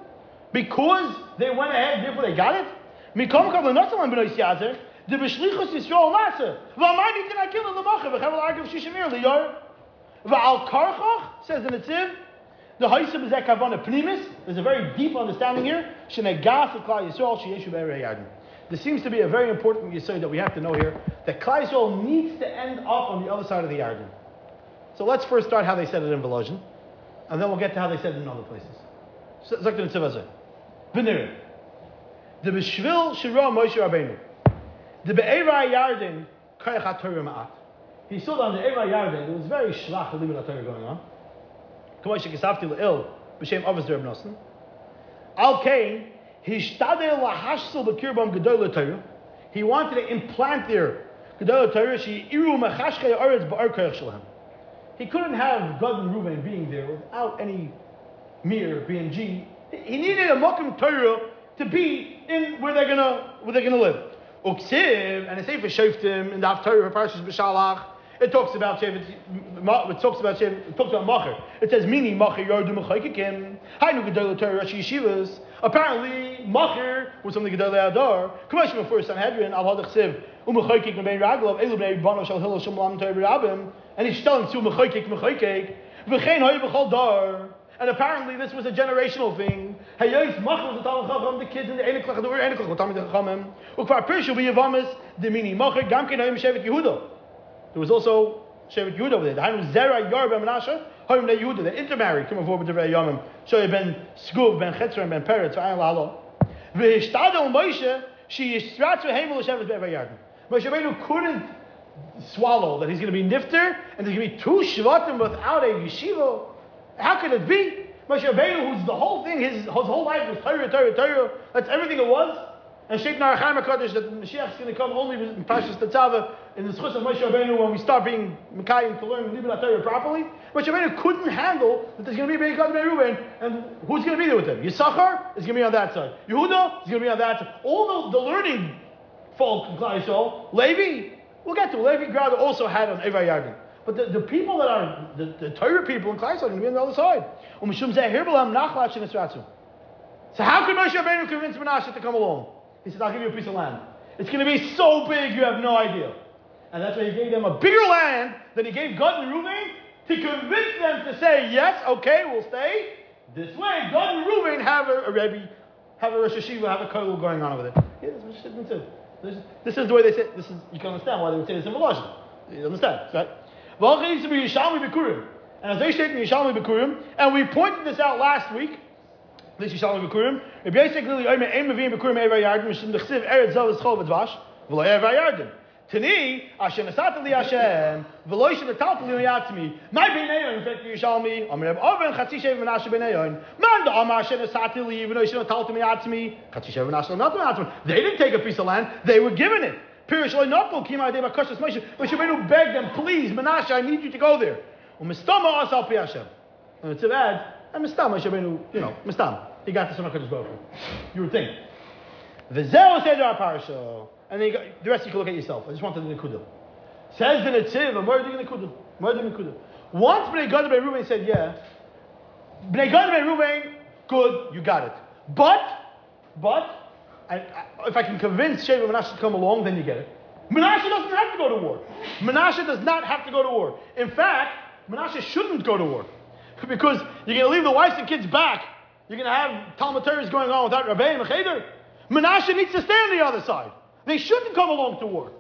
because they went ahead. Therefore, they got it. Mokom l'nasan lehem b'nei yazer. The b'shlichus Yisrael nasa. V'amani tin akil l'macha v'chevel agav shishimir liyor. Va'al karchach, says the Netziv, the Haisib is Kavana Pnimis. There's a very deep understanding here. Shenegas Klal Yisrael Sheyeshu Yarden. There seems to be a very important Yisrael that we have to know here, that Klal Yisrael needs to end up on the other side of the Yarden. So let's first start how they said it in Volozhin, and then we'll get to how they said it in other places. The Netziv Azeh. The B'shvil Shira Moshe Rabbeinu. The Be'erei Yarden Kayach HaTorah Ma'at. He saw that on the Eva Yarden, there was very shlach limit Torah going on. Kamay shekisavti le'il, b'shem avos derb nosen. Al Kain, hishtadel lahashsel b'kirbam gedol Torah. He wanted to implant there gedol Torah, she iru mechashkei oretz ba'ar koyach shalhem. He couldn't have Gad and Reuben being there without any mir, BNG. He needed a Mokum Torah to be in where they're gonna where they're gonna live. Uksiv and it's for Shoftim in the Haftarah Parshas B'Shalach. It talks about Shevet. It talks about Shevet. It talks about Macher. It says meaning Macher Yardu Mechaykikim. Hainu Gedol Torah Rashi Yeshivas. Apparently Macher was from the Gedol Adar. Kamashim before Sanhedrin Al Hadach And he's telling to Mechaykik Mechaykik V'chein Hoy B'chol Dar. And apparently this was a generational thing. Hayos Mach was a Talmud Chacham, the kids in the Talmud Chachamim. Ukvar Pirshu Shevet Yehuda. There was also Shevet Yehuda over there. The Hainu Zera Yar Ben Menashe, Hayim Ne Yehuda. They intermarried. Come with the. Shoy Ben Skuv, Ben Ben Peretz, Lalo. V'hishtadel Moshe, she Shevet. Moshe Rabbeinu couldn't swallow that he's going to be nifter, and there's going to be two Shvatim without a yeshiva. How could it be? Moshe Rabbeinu, who's the whole thing, his, his whole life was Torah, Torah, Torah. That's everything it was. And Sheikh Narachaim HaKadosh, that Mashiach is going to come only in Pashas Tetzaveh, in the schus of Moshe Rabbeinu, when we start being Mekayim to learn Libra Torah properly. Moshe Rabbeinu couldn't handle that there's going to be Beikad Reuben, and who's going to be there with him? Yisachar is going to be on that side. Yehuda is going to be on that side. All the, the learning folk in Klal Levi, we'll get to it. Levi Grada also had an Eva Yarden. But the, the people that are, the, the Torah people in Klal Yisrael are going to be on the other side. U'm Shenisratzu. So how could Moshe Rabbeinu convince Menashe to come along? He said, I'll give you a piece of land. It's going to be so big you have no idea. And that's why he gave them a bigger land than he gave Gad and Reuben to convince them to say, yes, okay, we'll stay. This way, Gad and Reuben have a, a Rebbe, have a Rosh Yeshiva, have a kollel going on over there. Yeah, that's what Shidman said. This, is the way they say, this is, you can understand why they would say this in Volozhin. You understand, right? And as they state in Yishalmi Bikurim, and we pointed this out last week, this Yishalmi Bikurim, Rabbi Yisrael clearly, Omer Ein Mevim Bikurim Evar Yardim, Mishim Dechsiv Eretz Zel Eschol V'dvash, V'lo Evar Yardim. Tani, Hashem, V'lo Yishem Netalta Li Yatzmi, My B'nei in fact, Yishalmi, Omer Reb Oven, Chatzi Shev Menashe B'nei Man da Amar Asher Nasata Li, V'lo Yishem Netalta Mi Yatzmi, Chatzi Shev Menashe Not Yatzmi. They didn't take a piece of land, they were given it. Pirish Loi Nopel came out by Kashas Moshe, but Shemenu begged them, please, Menashe, I need you to go there. Umistama Asal Pi Hashem. And it's adds, and Mistama Shemenu, you know, Mistam. He got this on HaKadosh Baruch. You would think. V'zeh Seder HaParasha. And then you got, the rest you can look at yourself. I just wanted the Nekudah. Says the Netziv, I'm worthy Nekudah. Worthy Nekudah. Once Bnei Gad Bnei Ruben said, yeah, Bnei Gad Bnei Ruben, good, you got it. But, but, I, I, if I can convince Sheva Menashe to come along, then you get it. Menashe doesn't have to go to war. Menashe does not have to go to war. In fact, Menashe shouldn't go to war. Because you're going to leave the wives and kids back. You're going to have Talmud going on without Rabbi and. Menashe needs to stay on the other side. They shouldn't come along to war.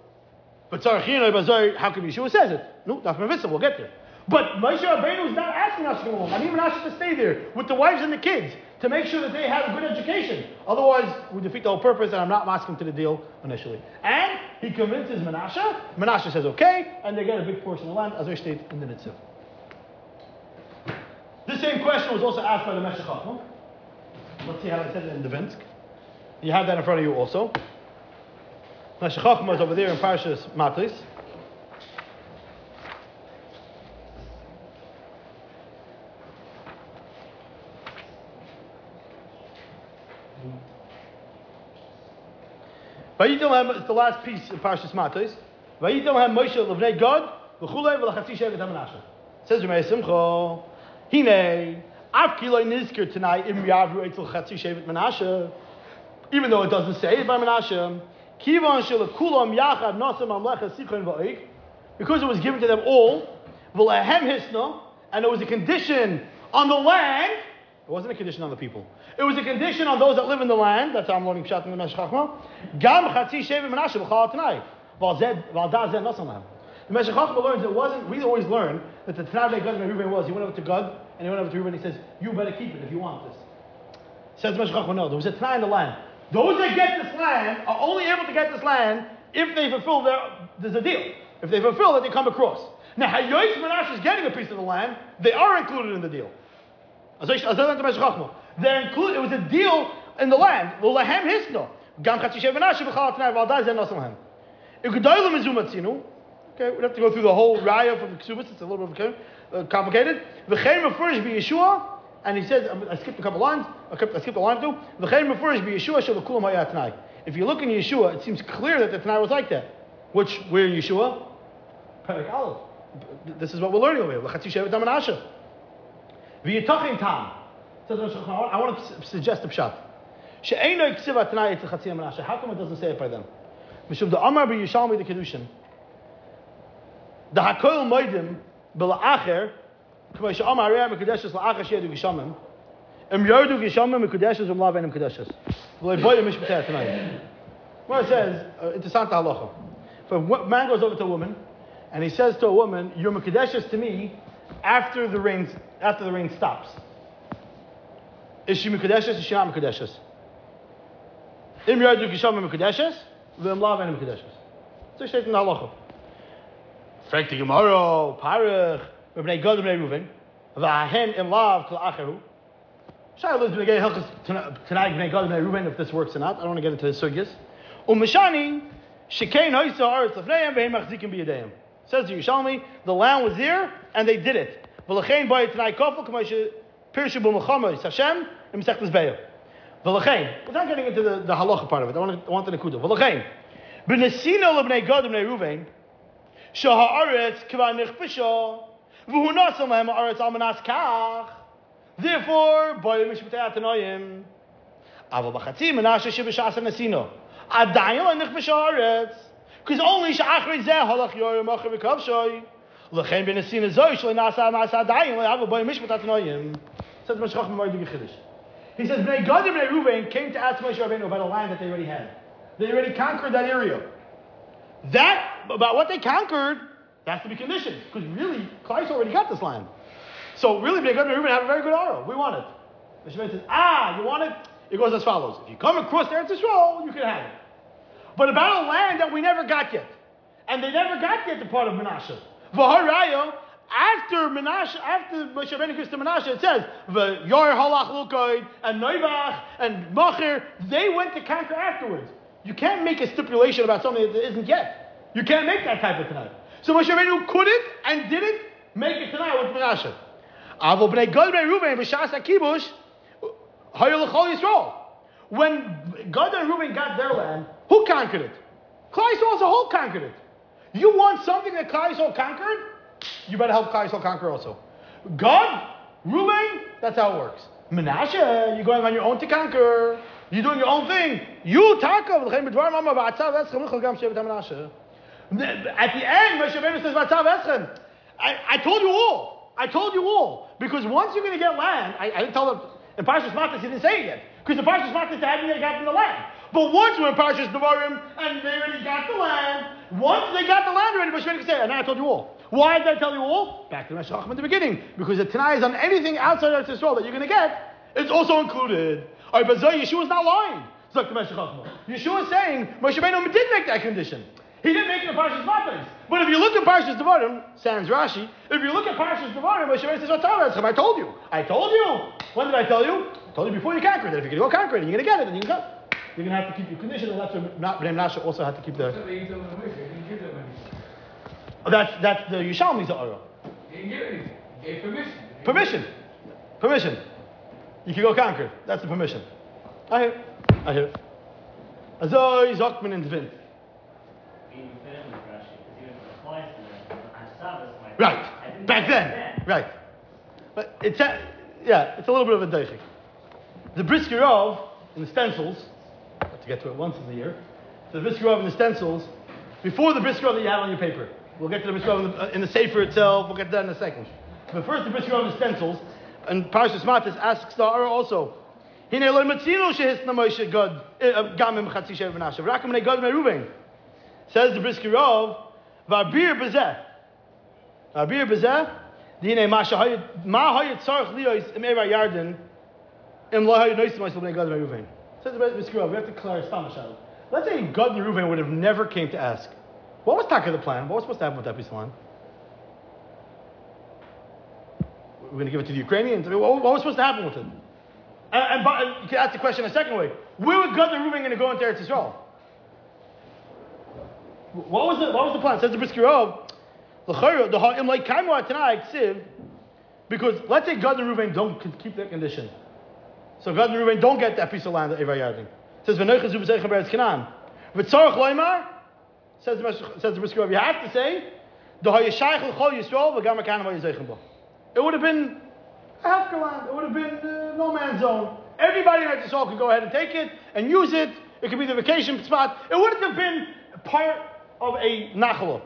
But how come Yeshua says it? No, that's Mavissa, we'll get there. But Moshe Rabbeinu is not asking us to come along. I need Menashe to stay there with the wives and the kids to make sure that they have a good education. Otherwise, we defeat the whole purpose, and I'm not asking to the deal initially. And he convinces Menashe. Menashe says okay, and they get a big portion of land, as I state in the Netziv. This same question was also asked by the Meshech. Let's see how it says it in the Vinsk. You have that in front of you also. Meshech Chacham is over there in Parshas Matris. Vayitel it's the last piece in Parshas Matos. Vayitel hem Moshe levnei Gad v'chulei v'lachatzi shevet hamanashe. Says Ramei Simcha, Hine, Av kiloi nizkir tonight im yavru etzel chatzi shevet Menashe. Even though it doesn't say it by Menashe, kivan yachad because it was given to them all, and it was a condition on the land. It wasn't a condition on the people. It was a condition on those that live in the land. That's how I'm learning Pshat in the Meshech Chachma. Gam chatzi shevet Menashe b'chal. The Meshech Chachma learns it wasn't. We always learn that the Tanakh that Gad was. He went over to Gad and he went over to Reuben. and He says, "You better keep it if you want this." Says Meshech Chachma, no. There was a Tanakh in the land. Those that get this land are only able to get this land if they fulfill their, there's a deal. If they fulfill that, they come across. Now, Hayois Menashe is getting a piece of the land, they are included in the deal. They're included, it was a deal in the land. Okay, we have to go through the whole raya from the Ksubas. It's a little bit complicated. V'chein mefurish be Yeshua, and he says, I skipped a couple lines. I skipped, a line or two. V'chein mefurish be Yeshua shel kulam. If you look in Yeshua, it seems clear that the Tanai was like that. Which we're in Yeshua, Perik Aleph. This is what we're learning over here. L'chatzi I want to suggest a pshat. How come it doesn't say it by them? Mishum the Amar b'Yishalmi the Kedushin. The Hakoil Moedim b'la'acher, Well, it says, uh, interessant halacha. If a man goes over to a woman, and he says to a woman, "You're mekudeshes to me," after the rain after the rain stops. Is she mekudeshes? Is she not mekudeshes? Im yodu gishamim mekudeshes, v'im lavenim kudeshes. So steht in the halacha. Fragt die Gemara, Parach, B'nai Gad B'nai Reuven, V'ahen in love to Acheru. Shaila is B'nai Hilchas Tanai B'nai Gad and Reuven, if this works or not. I don't want to get into the sugyas. Umishani, Shekain Hoysa Aretz Lefneim, B'nai Machzikim B'yadeim. Says the Yushalmi, the land was there, and they did it. V'lechein boy tonight Kofel, K'mai Pirshu B'machama, Hashem, and Mesechtes Be'yo. V'lechein, without getting into the, the halacha part of it, I want, to, I want the Nekuda. V'lechein, B'nesino L'bnei Gad B'nai Reuven, Shaha'aretz K'va Nechpisha, והוא נוסם להם הארץ על מנס כך. Therefore, בואי משפטי התנועים. אבל בחצי מנשה שבשעס הנסינו, עדיין לא נכבשה הארץ. Because only שאחרי זה הלך יורם אחר וכבשוי. לכן בנסינו זוי שלא נעשה מעשה עדיין, לא אבל בואי משפט התנועים. Says Meshach Memorial Chiddush. He says, Bnei Gad and Bnei Reuven came to ask Moshe Rabbeinu about a land that they already had. They already conquered that area. That, about what they conquered, has to be conditioned. Because really, Christ already got this land. So really, Bnei Gad Reuben have a very good arrow. We want it. Moshe Rabbeinu says, ah, you want it? It goes as follows. If you come across Eretz Yisrael, you can have it. But about a land that we never got yet. And they never got yet the part of Menashe. V'haraya, after Menashe, after Moshe Rabbeinu gives to Menashe, it says, V'yor halach lukoid, and Noivach, and Machir, they went to conquer afterwards. You can't make a stipulation about something that isn't yet. You can't make that type of tonight. So Moshe Rabbeinu couldn't and didn't make it tonight with Menashe. Avo bnei Gad bnei Reuven b'shas hakibush hayol l'chol Yisrael. When Gad and Reuben got their land, who conquered it? Klai Yisrael as a whole conquered it. You want something that Klai Yisrael conquered? You better help Klai Yisrael conquer also. Gad, Reuben, that's how it works. Menashe, you're going on your own to conquer. You're doing your own thing. You taka v'lechem At the end, Moshe Rabbeinu says, "Vatzav eschem." I, I told you all. I told you all. Because once you're going to get land, I, I didn't tell them in Parshas Matas. He didn't say it yet. Because the Parshas Matas they hadn't yet gotten the land. But once we're in Parshas Devarim and they already got the land, once they got the land already, Moshe Rabbeinu said, and I told you all. Why did I tell you all? Back to the Meshech in the beginning. Because the Tanai is on anything outside of Yisrael that you're going to get, it's also included. All right, but Zoy, Yeshua's not lying. Like the Meshech Yeshua is saying Moshe Rabbeinu did make that condition. He didn't make it in Parshas Matas. But if you look at Parshas Devarim, sans Rashi, if you look at Parshas Devarim, Moshe Rabbeinu says, "Vatzav I told you. I told you. When did I tell you? I told you before you conquered it. If you're going to go conquer it, you're going to get it, and you can go. You're going to have to keep your condition, and that's what not Bnei Menashe also had to keep the. So they gave them away, they didn't give them anything. Oh, that's that's the Yishalmi's Ara. They didn't give anything, they gave permission. Permission. Permission. You can go conquer. That's the permission. I hear. I hear. It. Azoi Zokman in Tvint. Being fair with Rashi, because even if it applies to them, on Shabbos, my Right. Back then. Right. But it's a, yeah, it's a little bit of a deichik. The Briskerov in the stencils, have to get to it once in the year. The Briskerov in the stencils, before the Briskerov that you have on your paper. We'll get to the Briskerov in the, in the Sefer itself, we'll get to that in a second. But first the Briskerov in the stencils, and Parashas Matis asks the Ara also, Hine lo matzino shehisna Moshe Gad, eh, gamim chatzi shev v'nashe, v'rakim b'nei Gad Ruvain. Says the Briskerov, v'abir b'zeh, Abir bezeh, dine ma shahayit ma hayit sarch liyos im eva yarden im lo hayit noisim myself bnei gad meruvain. Says the Briskerov, we have to clear let's say Gad and Reuven would have never came to ask. What was Taka the plan? What was supposed to happen with that piece? We're going to give it to the Ukrainians. I mean, what, what was supposed to happen with it? And, and, but, you can ask the question a second way. Where were Gad and Reuven going to go into Eretz Yisrael? What was the, what was the plan? Says the Briskerov, because let's say Gad and Reuven don't keep that condition. So Gad and Reuven don't get that piece of land that Eva Yarding. Says v'noicha zu b'zeichem beretz Canaan. V'tzarech loymar, says the says the Briskerov, you have to say, the ha'yashayich l'chol Yisrael v'gam ha'kanam ha'yizaychem bo. It would have been a hefker land. It would have been uh, no man's zone. Everybody in Yisrael could go ahead and take it and use it. It could be the vacation spot. It wouldn't have been part of a nachala.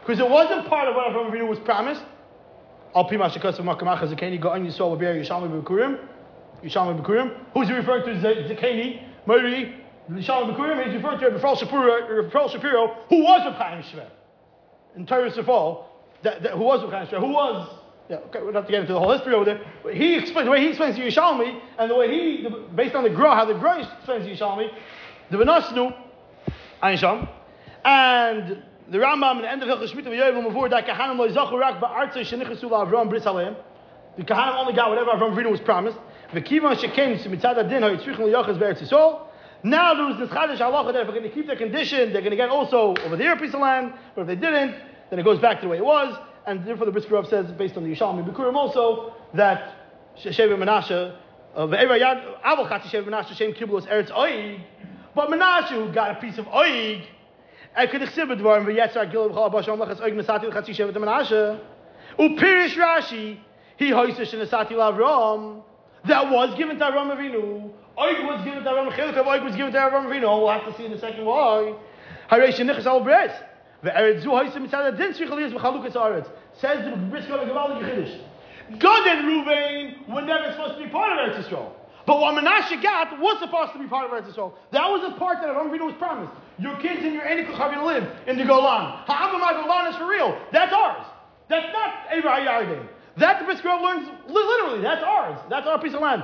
Because it wasn't part of what Avraham Avinu was promised. Who's he referring to? Zakeni, Mori, Yishalmi b'kurim. He's referring to Rafal Shapiro, who was a Chaim Shver. In Torah Sefal, that, that, who was a Chaim Shver, who was yeah, okay, we don't have to get into the whole history over there. But he explains the way he explains Yishalmi, and the way he, based on the Gra, how the Gra explains Yishalmi, the Benasnu, Einsham, and the Rambam in the end of Hilchah Shemitah v'Yoyim Mavur that Kahanim lo yizachu rak ba'artzei shenichasu la'Avram bris aleim. The Kahanim only got whatever Avram Avinu was promised. V'kivan shekem mitzad adin ha'yitzrichim li'yachas be'eretz Yisrael. Now there was this chadash halacha that if they're going to keep their condition, they're going to get also over there a piece of land. But if they didn't, then it goes back to the way it was. And therefore the Rav says, based on the Yishalmi Bikurim also, that Sheva Menashe, uh, Ve'era Yad, Aval Chatzi Sheva Menashe, Shem Kiblos Eretz Oig. But Menashe, who got a piece of Oig, I could exhibit the Dvarim, Ve'yetzar Gil B'chal Basham Lachas Oig Nesati Chatzi Sheva Menashe. Upirish Rashi, he hoisish Nesati Lavram, that was given to Avram Avinu. Oig was given to Avram Chiluk Oig was given to Avram Avinu. We'll have to see in a second why. Haresh Nichas Al Bres. Ve'eretz zu hoisim mitzad adin tzrichel yis b'chalukas haaretz. Says the Brisker of Gamal Yechidish. Gad and Ruvain were never supposed to be part of Eretz Yisrael. But what Menashe got was supposed to be part of Eretz Yisrael. That was the part that Avram Avinu was promised. Your kids and your are going to live in the Golan. Ha'avamah Golan is for real. That's ours. That's not Eivah Yarden. That the Brisker learns literally. That's ours. That's our piece of land.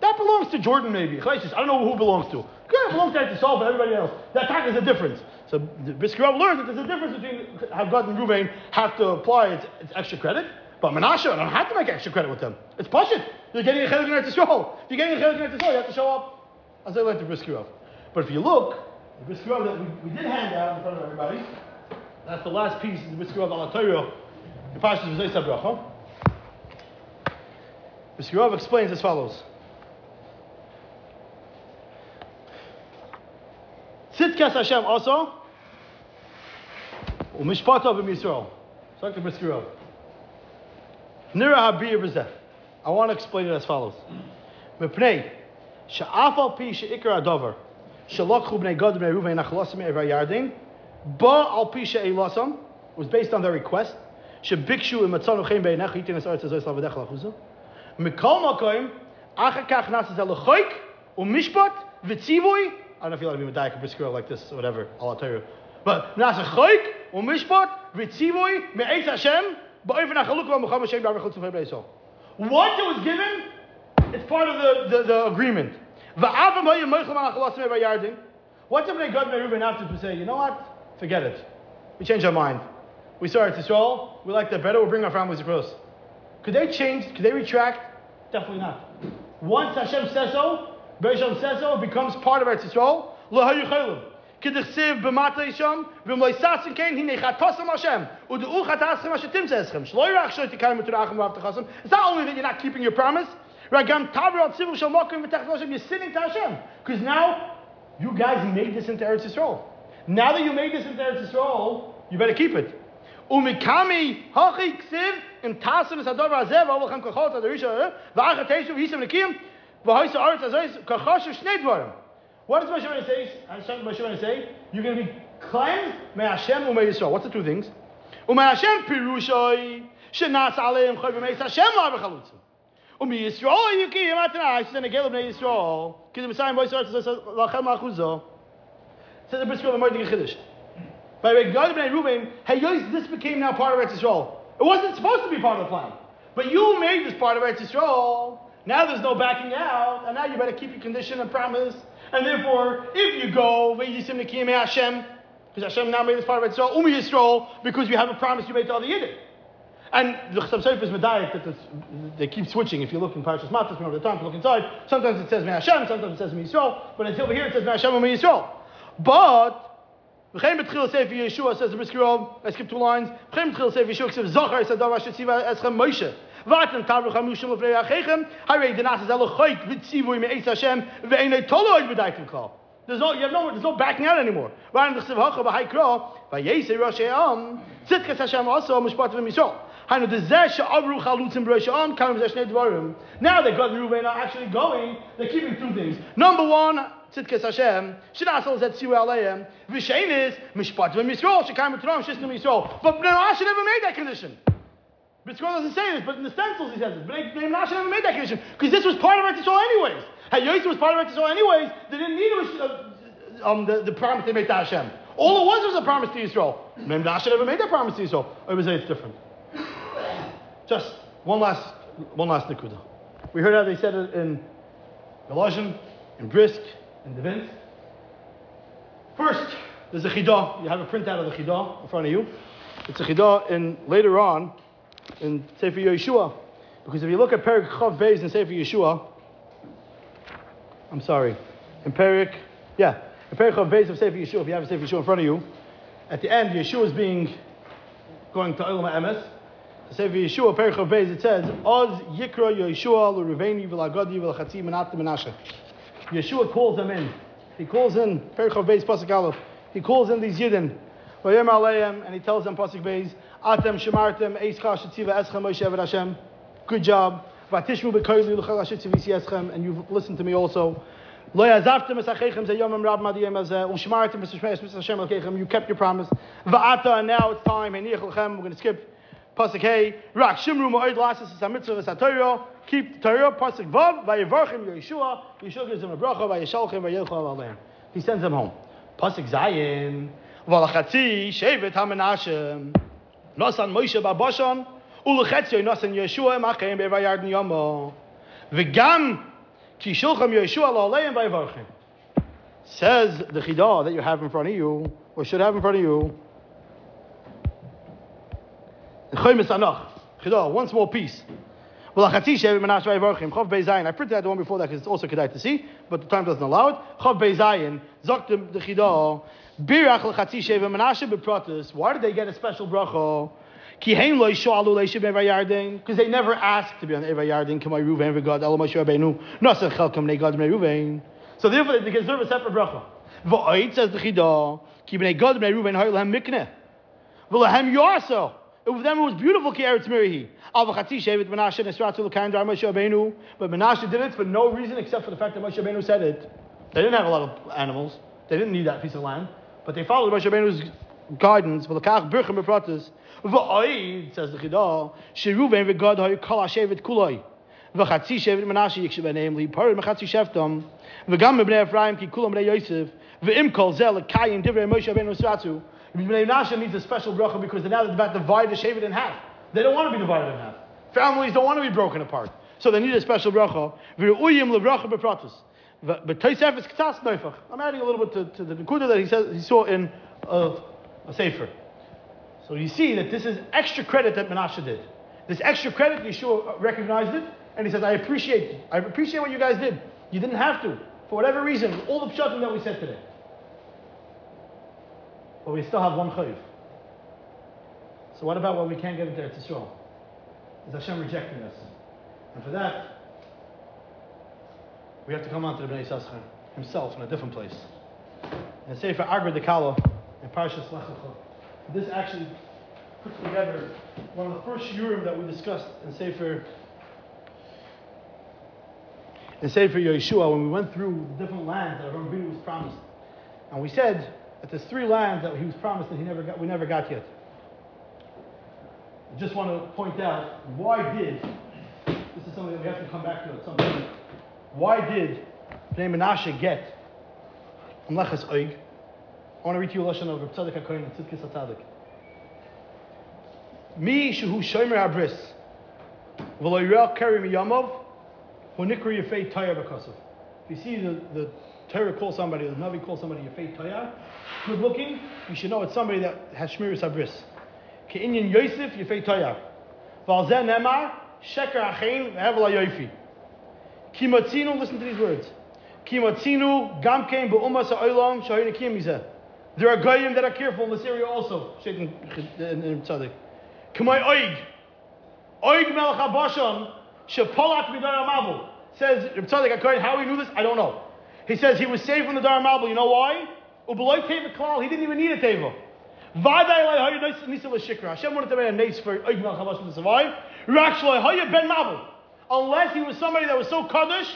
That belongs to Jordan, maybe. I don't know who belongs to. It belongs to Eretz but everybody else. That time is a difference. So the Brisker learned that there's a difference between how Gad and Ruvain have to apply its, its extra credit. But Menashe, I don't have to make extra credit with them. It's Pashit. You're getting a chelik in Yisrael. If you're getting a chelik in Yisrael, you have to show up. As I learned the Brisker But if you look, the Brisker that we, we did hand out in front of everybody, that's the last piece of the Brisker of Al Torah. The Pashas V'zei Sabracha. Brisker explains as follows. Tzitkas Hashem also, u'mishpatav Yisrael. Talk to Briskerov. I want to explain it as follows. Mepnei, pi she'ikar adover, b'nei b'nei ruvein achalasim ever yardin, ba al pi was based on their request, she'bikshu yitin es lachuzo, nasas elachoik, u'mishpat, I don't you like to be medayik brisker like this or whatever. I'll tell you. But nasa chayk or mishpat v'tzivoy me'etz Hashem ba'ofen achaluk v'mucham Hashem b'arvechot tzufay b'eisol. Once it was given, it's part of the, the, the agreement. Va'avam ha'yim moichel ma'achalasim e'vayardin. What if they got Reuben after to say, you know what? Forget it. We changed our mind. We saw it's Israel. We like that better. We'll bring our families across. Could they change? Could they retract? Definitely not. Once Hashem says so, Beresham says so, it becomes part of Eretz Yisrael. Chaylim. K'dichsiv b'mata yisham, v'mloi sasin kein hine chatasam Hashem, u'du'u chataschem asher timzeschem. Shloi rach shloi tikayim u'turachem v'avtachasam. It's not only that you're not keeping your promise, Ragam taver al tzivu shal mokim v'tech Hashem, you're sinning to Hashem. Because now, you guys made this into Eretz Yisrael. Now that you made this into Eretz Yisrael, you better keep it. Umikami hachi ksiv im tasim es hador v'azeh v'avochem kachot adarisha eh? v'achat teishu v'hisam nekim what does Moshe Rabbeinu say? Moshe Rabbeinu say? You're going to be cleansed. May Hashem u'mei Yisrael. What's the two things? U'mei Hashem pirushoi shenas aleim choy b'mei Hashem la b'chalutzim. U'mei Yisrael yuki yimatana. She's in a gelab b'nei Yisrael. Ki the Messiah voice starts lachem lachuzo. Says the Brisker of the Mordig Chiddush. By the way, Gad b'nei Ruvain, hey, this became now part of Eretz Yisrael. It wasn't supposed to be part of the plan. But you made this part of Eretz Yisrael. Now there's no backing out, and now you better keep your condition and promise. And therefore, if you go, Hashem, because Hashem now made this part of Eretz Yisrael, Umi Yisrael, because you have a promise you made to other Yidden. And the Chassam Sofer is medayik that it's- they keep switching. If you look in Parashas Matas, remember the time to look inside. Sometimes it says Me Hashem, sometimes it says Me Yisrael, but until over here it says Me Hashem and Me Yisrael. But V'chein b'tchil sefer Yeshua says the Brisker I skipped two lines. V'chein b'tchil sefer Yeshua says Zachar said Davar Shetziva Eschem Moshe. V'atem tavru chamushim. Harei denas me'eis Hashem kol. There's no, you have no, there's no backing out anymore. In the Chsiv Hacha b'hai kro, v'yesei Rosh Ha'am, tzitkas Hashem also mishpat v'im Yisrael. Hainu dezeh she'avru chalutzim b'Rosh Ha'am, kaim zeh shnei dvarim. Now that Gad and Reuben are actually going, they're keeping two things. Number one, tzitkas Hashem, shenasal zet siu aleim, v'shein is mishpat v'im Yisrael, shekaim v'tram shisnu Yisrael. But Bnei Menashe never made that condition. Brisker doesn't say this, but in the stencils he says it. Bnei Menashe never made that condition because this was part of Eretz Yisrael anyways. Yosef was part of Eretz Yisrael anyways, they didn't need a, uh, um, the, the promise they made to Hashem. All it was was a promise to Yisrael. Bnei Menashe never made that promise to Yisrael. I would say it's different. Just one last, one last nikuda. We heard how they said it in Galatian, in Brisk, in Devinsk. First, there's a chidah. You have a printout of the chidah in front of you. It's a chidah and later on in Sefer Yeshua, because if you look at Perik Chav Beis in Sefer Yeshua, I'm sorry, in Perik, yeah, in Perik Chav Beis of Sefer Yeshua, if you have a Sefer Yeshua in front of you, at the end Yeshua is being going to Olam Emes. Sefer Yeshua, Perik Chav Beis, it says, Oz Yikra Yeshua l'Ruveni v'l'Agadi v'l'Chatzi Menat Menashe. Yeshua calls them in. He calls in Perik Chav Beis Pasuk Aleph. He calls in these Yidden. And he tells them Pasuk Beis, Atem Shemartem Eischa Shetziva Eschem Moshe Hashem. Good job. Vatishmu Hashetziv Yisi Eschem, and you've listened to me also. Lo yazavtem es ze rab madiyem ushmartem es you kept your promise. Va'ata, and now it's time, heniach lechem, we're going to skip Pasuk Hey, Rak Shimru Hamitzvah Satoiro, keep the Torah, Pasuk Vav, Yeshua, Yeshua gives him a bracha, Alayim. He sends them home. Pasuk Zayin, Valachatzi, Shevet Nosan Moshe Babashon, Ulechetzio Nosan Yeshua, Machem Bevayard Yomo, V'gam Ki Shulchem Yeshua La'aleim Vayevarchim. Says the Chidah that you have in front of you, or should have in front of you, Choymes Anach. Chidah, one small piece. I printed the one before that because it's also kedai to see, but the time doesn't allow it. Chav Beizayin. Zok the Chidah. Birach Lachatzi Shevi Menashe Bepratis. Why did they get a special bracha? Ki hein lo yisho alu leishiv eva yardin. Because they never asked to be on eva yardin. Kamay Ruvain v'gad elo Moshe Rabbeinu. Nosach chelkam nei gad bnei Ruvain. So therefore they deserve a separate bracha. V'oit says the Chidah. Ki bnei gad bnei Ruvain hoy lehem mikneh. V'lehem yaso. With them it was beautiful ki eretz mirihi. Al v'chatzi shevet Menashe nesratu l'kain dar Moshe Rabbeinu. But Menashe did it for no reason except for the fact that Moshe Rabbeinu said it. They didn't have a lot of animals. They didn't need that piece of land. But they followed Moshe Rabbeinu's guidance. V'lekach birchim bepratis. V'oid, says the Chidah, sheruven v'gad hoy kol ha-shevet kuloi. V'chatzi shevet Menashe yikshe b'neim li parid mechatzi sheftam. V'gam b'nei Ephraim ki kulam b'nei Yosef. V'im kol zel l'kayim divrei Moshe Rabbeinu sratu. Bnei Menashe needs a special bracha because they're now about to divide the shevet in half. They don't want to be divided in half. Families don't want to be broken apart. So they need a special bracha. V'ru'uyim lebracha bepratis. But Tosef is k'tas neufach. I'm adding a little bit to, to the nekuda that he says he saw in a sefer. So you see that this is extra credit that Menashe did. This extra credit, Yeshua recognized it, and he says, "I appreciate, I appreciate what you guys did. You didn't have to, for whatever reason, all the pshatim that we said today. But we still have one chayv. So what about when we can't get into Eretz Yisrael? Is Hashem rejecting us? And for that, we have to come on to the Bnei Yissaschar himself in a different place. And Sefer Agra de Kala in Parshas Lech. This actually puts together one of the first shiurim that we discussed in Sefer in Sefer Yeshua when we went through the different lands that Rabbeinu was promised. And we said that there's three lands that he was promised that he never got, we never got yet. I just want to point out why did this is something that we have to come back to at some point. Why did Bnei Menashe get Amlechas Oig? I want to read to you a lesson of Reb Tzadok HaKohen and Tzidkis HaTzadik. Mi shehu shomer habris. V'lo yirel keri miyamov, hunikri yefei tayar b'kasav. If you see the, the Torah call somebody, the Navi call somebody yefei tayar, good looking, you should know it's somebody that has shmiras habris. Ke'inyan Yosef yefei tayar. V'al zeh nemar, sheker achein v'hevel hayofi. Kimatzinu, listen to these words. Kimatzinu gamkein be'umas ha'olam shahayna kiyamizeh. There are goyim that are careful in this area also. Shaitan in tzaddik. Kamay oig. Oig melech habasham shepolat midar mabul. Says Tzadok HaKohen, how he knew this, I don't know. He says he was saved from the Dar Mabul. You know why? Ubaloy teva klal. He didn't even need a teva. Vaday lai hayu nisa l'shikra. Hashem wanted to make a nace for Oig melech habasham to survive. Rak shloi hayu ben Mabul Unless he was somebody that was so kaddish,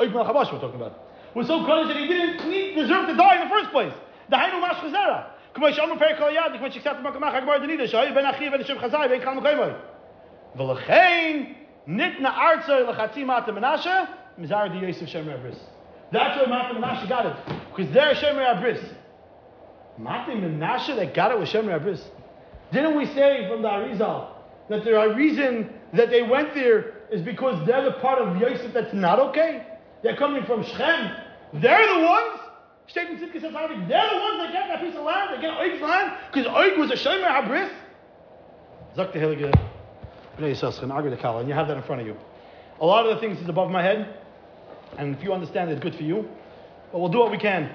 Oig melech habasham we're talking about, was so kaddish that he didn't need, deserve to die in the first place. דהיינו מה שחזרה. כמו שאמרו פרק כל היד, כמו שכתבתי במקומך הגמר דנידה, שהיו בין אחי ובין השם חזאי ובין כל מקומי. ולכן ניתנה ארצה לחצי מטה מנשה, מזר די יוסף שמר הבריס. That's where Mata Menashe got it. Because they're Shemer Abris. Mata Menashe that got it was Shemer Abris. Didn't we say from the Arizal that the reason that they went there is because they're the part of Yosef that's not okay? They're coming from Shechem. They're the ones they're the ones that get that piece of land, They get Oig's land, because Oig was a Shomer Habris. Zak the Kala, and you have that in front of you. A lot of the things is above my head, and if you understand it, good for you. But we'll do what we can.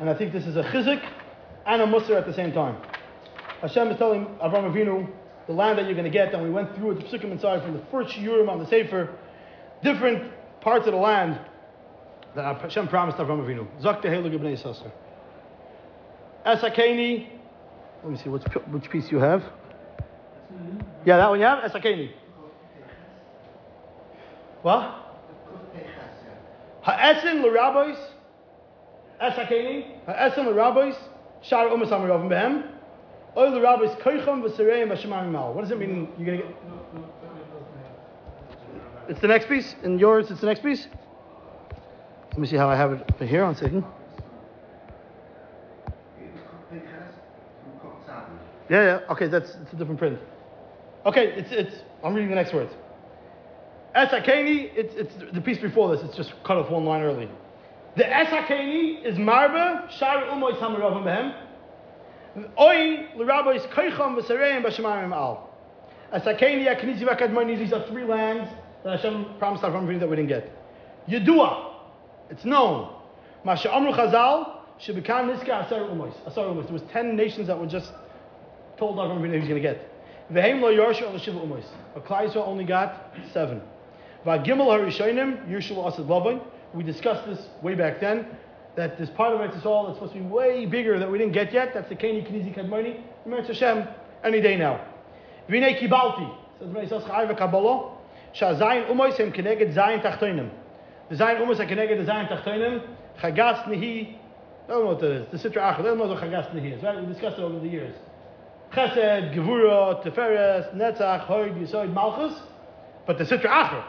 And I think this is a chizik and a musr at the same time. Hashem is telling Avram Avinu the land that you're going to get, and we went through it, the psukim inside from the first shiurim on the Sefer, different parts of the land that Hashem promised Avram Avinu. Zak tehelu bnei Yisrael. Esakeni. Let me see which which piece you have. Yeah, that one you have. Esakeni. What? Ha'esin l'rabbis. Esakeni. Ha'esin l'rabbis. Shar umas amaravim behem. Oy l'rabbis koicham v'sereim v'shemayim mal. What does it mean? You're gonna get. It's the next piece. In yours, it's the next piece. Let me see how I have it here. One second. Yeah, yeah. Okay, that's it's a different print. Okay, it's it's. I'm reading the next words. Esakeni, it's it's the piece before this. It's just cut off one line early. The Esakeni is marba shar umois hamaravim behem. These are three lands that Hashem promised Avram that we didn't get. Yedua. It's known. Masha Amru Chazal, Shibikan Niska Asar Umois. Asar Umois. There was ten nations that were just told Avram Avinu he was going to get. Vehem lo Yorsha al Shiva Umois. Klai only got seven. Vagimel Harishonim, Yershua Asad Lavai. We discussed this way back then. That this part of Eretz Yisrael that's supposed to be way bigger that we didn't get yet. That's the Keni Knizi Kadmoni. Eretz Hashem any day now. V'nei Kibalti. Says Bnei Yisrael Chayv Kabbalah. Shazayin Umois hem Keneged Zayin Tachtoinim. The Zayin Umas HaKeneged, the Zayin Tachtoinim, Chagas Nehi, I don't know what that is, the Sitra Achad, I don't know what Chagas Nehi is, right? We discussed it over the years. Chesed, Gevura, Teferes, Netzach, Hoyd, Yisoid, Malchus, but the Sitra Achad,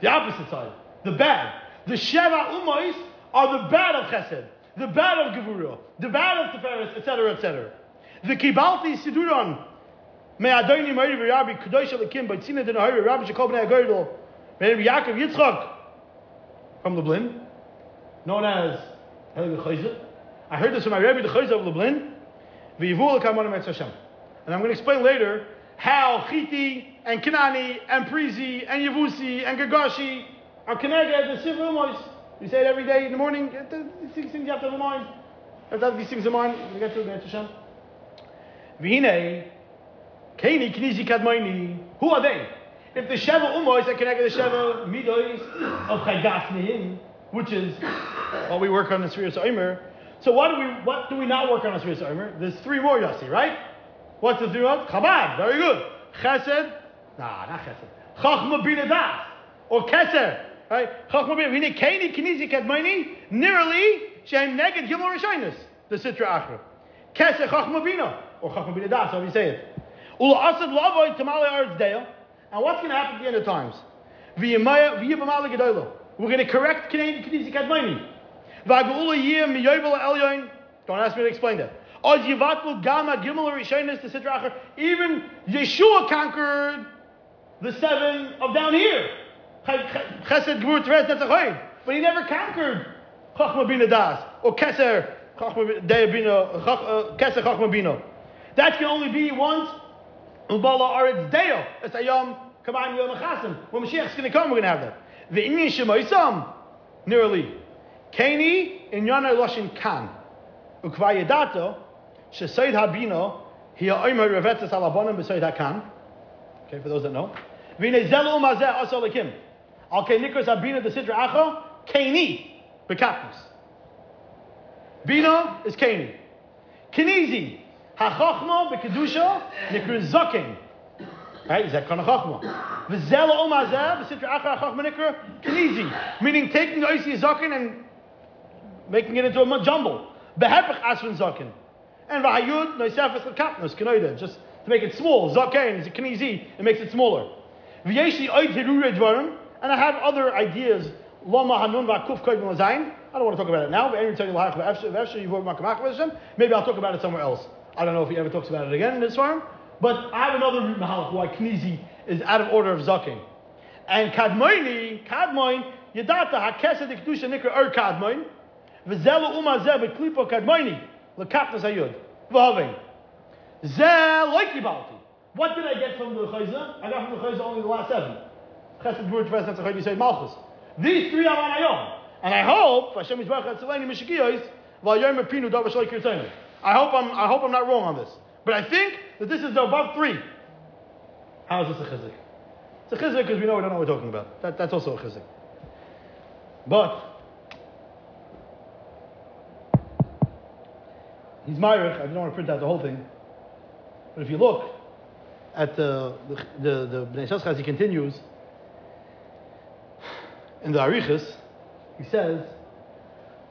the opposite side, the bad. The Sheva Umais are the bad of Chesed, the bad of Gevura, the bad of Teferes, etc., etc. The Kibalti Siduron, Me Adoni Mori Rabbi Kadosh Alekim, but Tzina Den Ahori, Rabbi Jacob Ben Rabbi Yaakov Yitzchak, from Lublin, known as Helge Chayzer. I heard this from my Rabbi the Chayzer of Lublin. V'yivul kamonim etz Hashem. And I'm going to explain later how Chiti and Kanani and Prizi and Yavusi and Gagashi are connected the Siv Umois. You say it every day in the morning. These things you have to have in mind. You have to have these things in mind. We get to the Hashem. V'hinei, Keni Knizi Kadmoini. Who are they? If the Sheva Umois are connected to the Sheva Midois of Chagas which is what we work on in Sriya Omer. So what do we what do we not work on in Sriya Omer? There's three more Yossi, right? What's the three ones? Chabad, very good. Chesed, nah, not Chesed. Chachma Bina Das, or Keser, right? Chachma Bina, Hine Keni Kenizi Kadmoni, nearly Shem Neged Gimel Rishonis, the Sitra Achra. Keser Chachma Bina, or Chachma Bina how do you say it? Ula Asad Lavoy Tamale Arz Dale. And what's going to happen at the end of times? We're going to correct Knesset Kadmoni. Don't ask me to explain that. oz yivatlu gama gimel rishonis the sitra achra Even Yeshua conquered the seven of down here. Chesed, Teres, Netzach, But he never conquered Chachma Bina Das or Keser, Bina, uh, Keser Chachma Bina. That can only be once. Ubala Aretz Ayam Kamayim Yom Chasim. When going to come, we're going to have that. The Inyan nearly. Kaini in Yana Loshin Kan. Habino, Revetzes Alabonim HaKan. Okay, for those that know. Vine Zelu Mazeh. Al Kei Habina the Sidra Acho, Kaini, Bekapnis. Bina is Kaini. Kenizi, Hachachma Bekedusha, Nikru Zakin. Right? Kind of chachma? V'zel omazeh, v'sitra achar chachma nikra, kenizi. Meaning taking the oisi zakin and making it into a jumble. Behepech asrin zakin. And v'hayud noisefes l'katnos, kenoida. Just to make it small. Zakin is a kenizi, it makes it smaller. V'yeshi oid hirure dvarim. And I have other ideas. I don't want to talk about it now, but maybe I'll talk about it somewhere else. I don't know if he ever talks about it again in this farm. But I have another mahalach why Knizi is out of order of zaking. And Kadmoini, Kadmoin, Yadata, Hakesed Kedusha Nikra Ur Kadmoin, V'zelu Umazeh B'klipo Kadmoini, L'kapnas Hayud, V'having. Zeh Loiki Balti. What did I get from the Chayza? I got from the Chayza only the last seven. Chesed Gvur Tves Netzach Haydi Malchus. These three are on Ayom. And I hope, Hashem Yisbarach Hatzaleni Mishikiyos, V'ayom Epinu Dav Shloik Kirtzayim. I hope I'm, I hope I'm not wrong on this. But I think that this is the above three. How is this a chizik? It's a chizik because we know we don't know what we're talking about. That, that's also a chizik. But he's Myrich. I don't want to print out the whole thing. But if you look at the the the, the Bnei Shas he continues in the Arichas, he says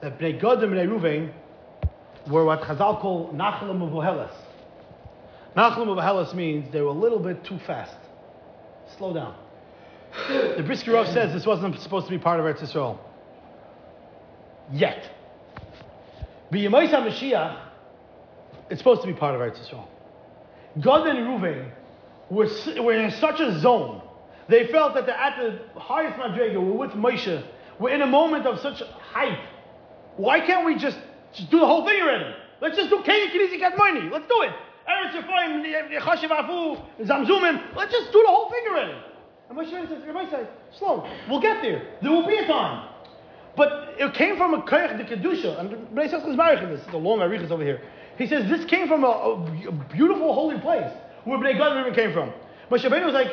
that Bnei Gad and Ruvain were what Chazal call Nachalim Uvohelas. Nachalim Uvohelas means they were a little bit too fast. Slow down. The Brisker Rav says this wasn't supposed to be part of Eretz Yisrael. Yet. B'Yemais HaMashiach, it's supposed to be part of Eretz Yisrael. Gad and Reuven were, were in such a zone. They felt that they're at the highest madrega. We're with Moshe. We're in a moment of such height. Why can't we just, just do the whole thing already? Let's just do Kenny Kinizi Kadmoni. Let's do it. Eretz Yisrael, Chashiv Afu, Zamzumim. Let's just do the whole thing already. And Moshe says, Rabbi said, slow. We'll get there. There will be a time. But it came from a koyach de kedusha, and Bnei Yisrael is this. The long arichas over here. He says this came from a, a, a beautiful holy place where Bnei even came from. Moshe Rabbeinu was like,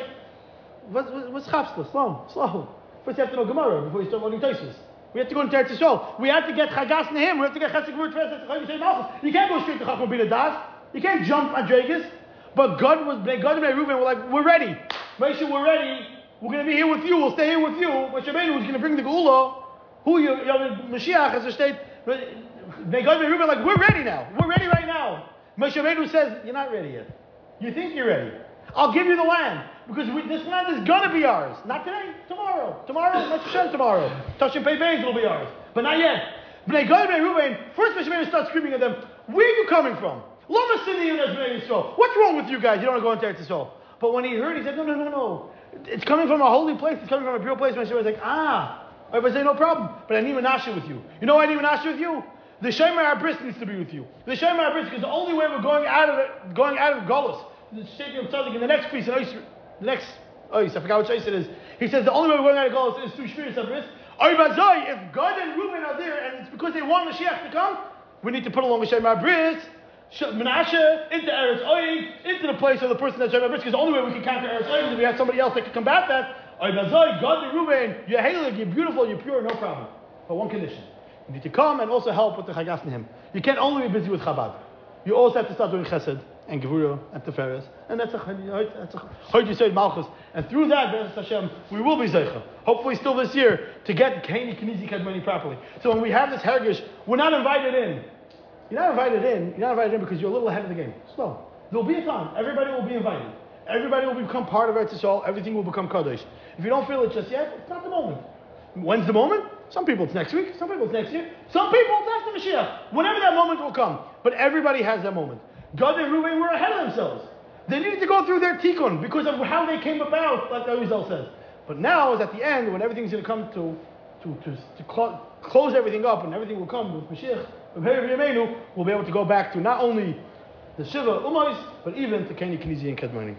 what, what, "What's chapsla? Slow, slow. First you have to know Gemara before you start learning Tosfos. We have to go into Eretz Yisrael. We have to get Chagas Nehim. We have to get Chesed Etzachayim Malchus. You can't go straight to Chacham Bina Das. You can't jump on Dragus. But God was Gad and Reuven were like, we're ready. Moshe, we're ready. We're going to be here with you. We'll stay here with you. Moshe Rabbeinu was going to bring the Geula. Who you, you know, Mashiach as a state. They go to Reuben like, we're ready now. We're ready right now. Moshe says, you're not ready yet. You think you're ready. I'll give you the land. Because we, this land is going to be ours. Not today, tomorrow. Tomorrow, let's Hashem tomorrow. Tashim Pei Beis will be ours. But not yet. Bnei Gad Bnei Reuben, first Rabbeinu starts screaming at them, where are you coming from? Lama Yisrael. What's wrong with you guys? You don't want to go into Eretz Yisrael. But when he heard, he said, no, no, no, no. It's coming from a holy place. It's coming from a pure place. Moshe was like, ah. Everybody say, no problem. But I need Menashe with you. You know why I need Menashe with you? The Shemer Abris needs to be with you. The Shemer Abris, because the only way we're going out of it, going out of Golos, the Shadium Tzadik in the next piece, in the next, oh, I forgot which ice it is. He says the only way we're going out of Golos is through Shmiris Abris. If Gad and Reuben are there, and it's because they want Mashiach to come, we need to put along the Shemer Abris, Menashe, into Eretz Oig, into the place of the person that's Shemer Abris, because the only way we can conquer Eretz Oig is if we have somebody else that can combat that. Gad and Reuben, you're hailig, you're beautiful, you're pure, no problem. But one condition. You need to come and also help with the Chagas Nehim. You can't only be busy with Chabad. You also have to start doing Chesed and Gevura and Teferes. And that's a Hoyd Yisrael Malchus. And through that, Hashem, we will be Zeicha. Hopefully still this year to get Kaini Knizi Kadmani properly. So when we have this Hergish, we're not invited in. You're not invited in. You're not invited in because you're a little ahead of the game. Slow. There'll be a time. Everybody will be invited. Everybody will become part of Eretz Yisrael. Everything will become Kaddish. If you don't feel it just yet, it's not the moment. When's the moment? Some people it's next week. Some people it's next year. Some people it's after Mashiach. Whenever that moment will come. But everybody has that moment. Gad and Reuben were ahead of themselves. They needed to go through their tikkun because of how they came about, like the says. But now is at the end when everything's going to come to to to, to clo- close everything up and everything will come with Mashiach. We'll be able to go back to not only the Shiva Umais, but even to Kenny Knizi and Kedmani.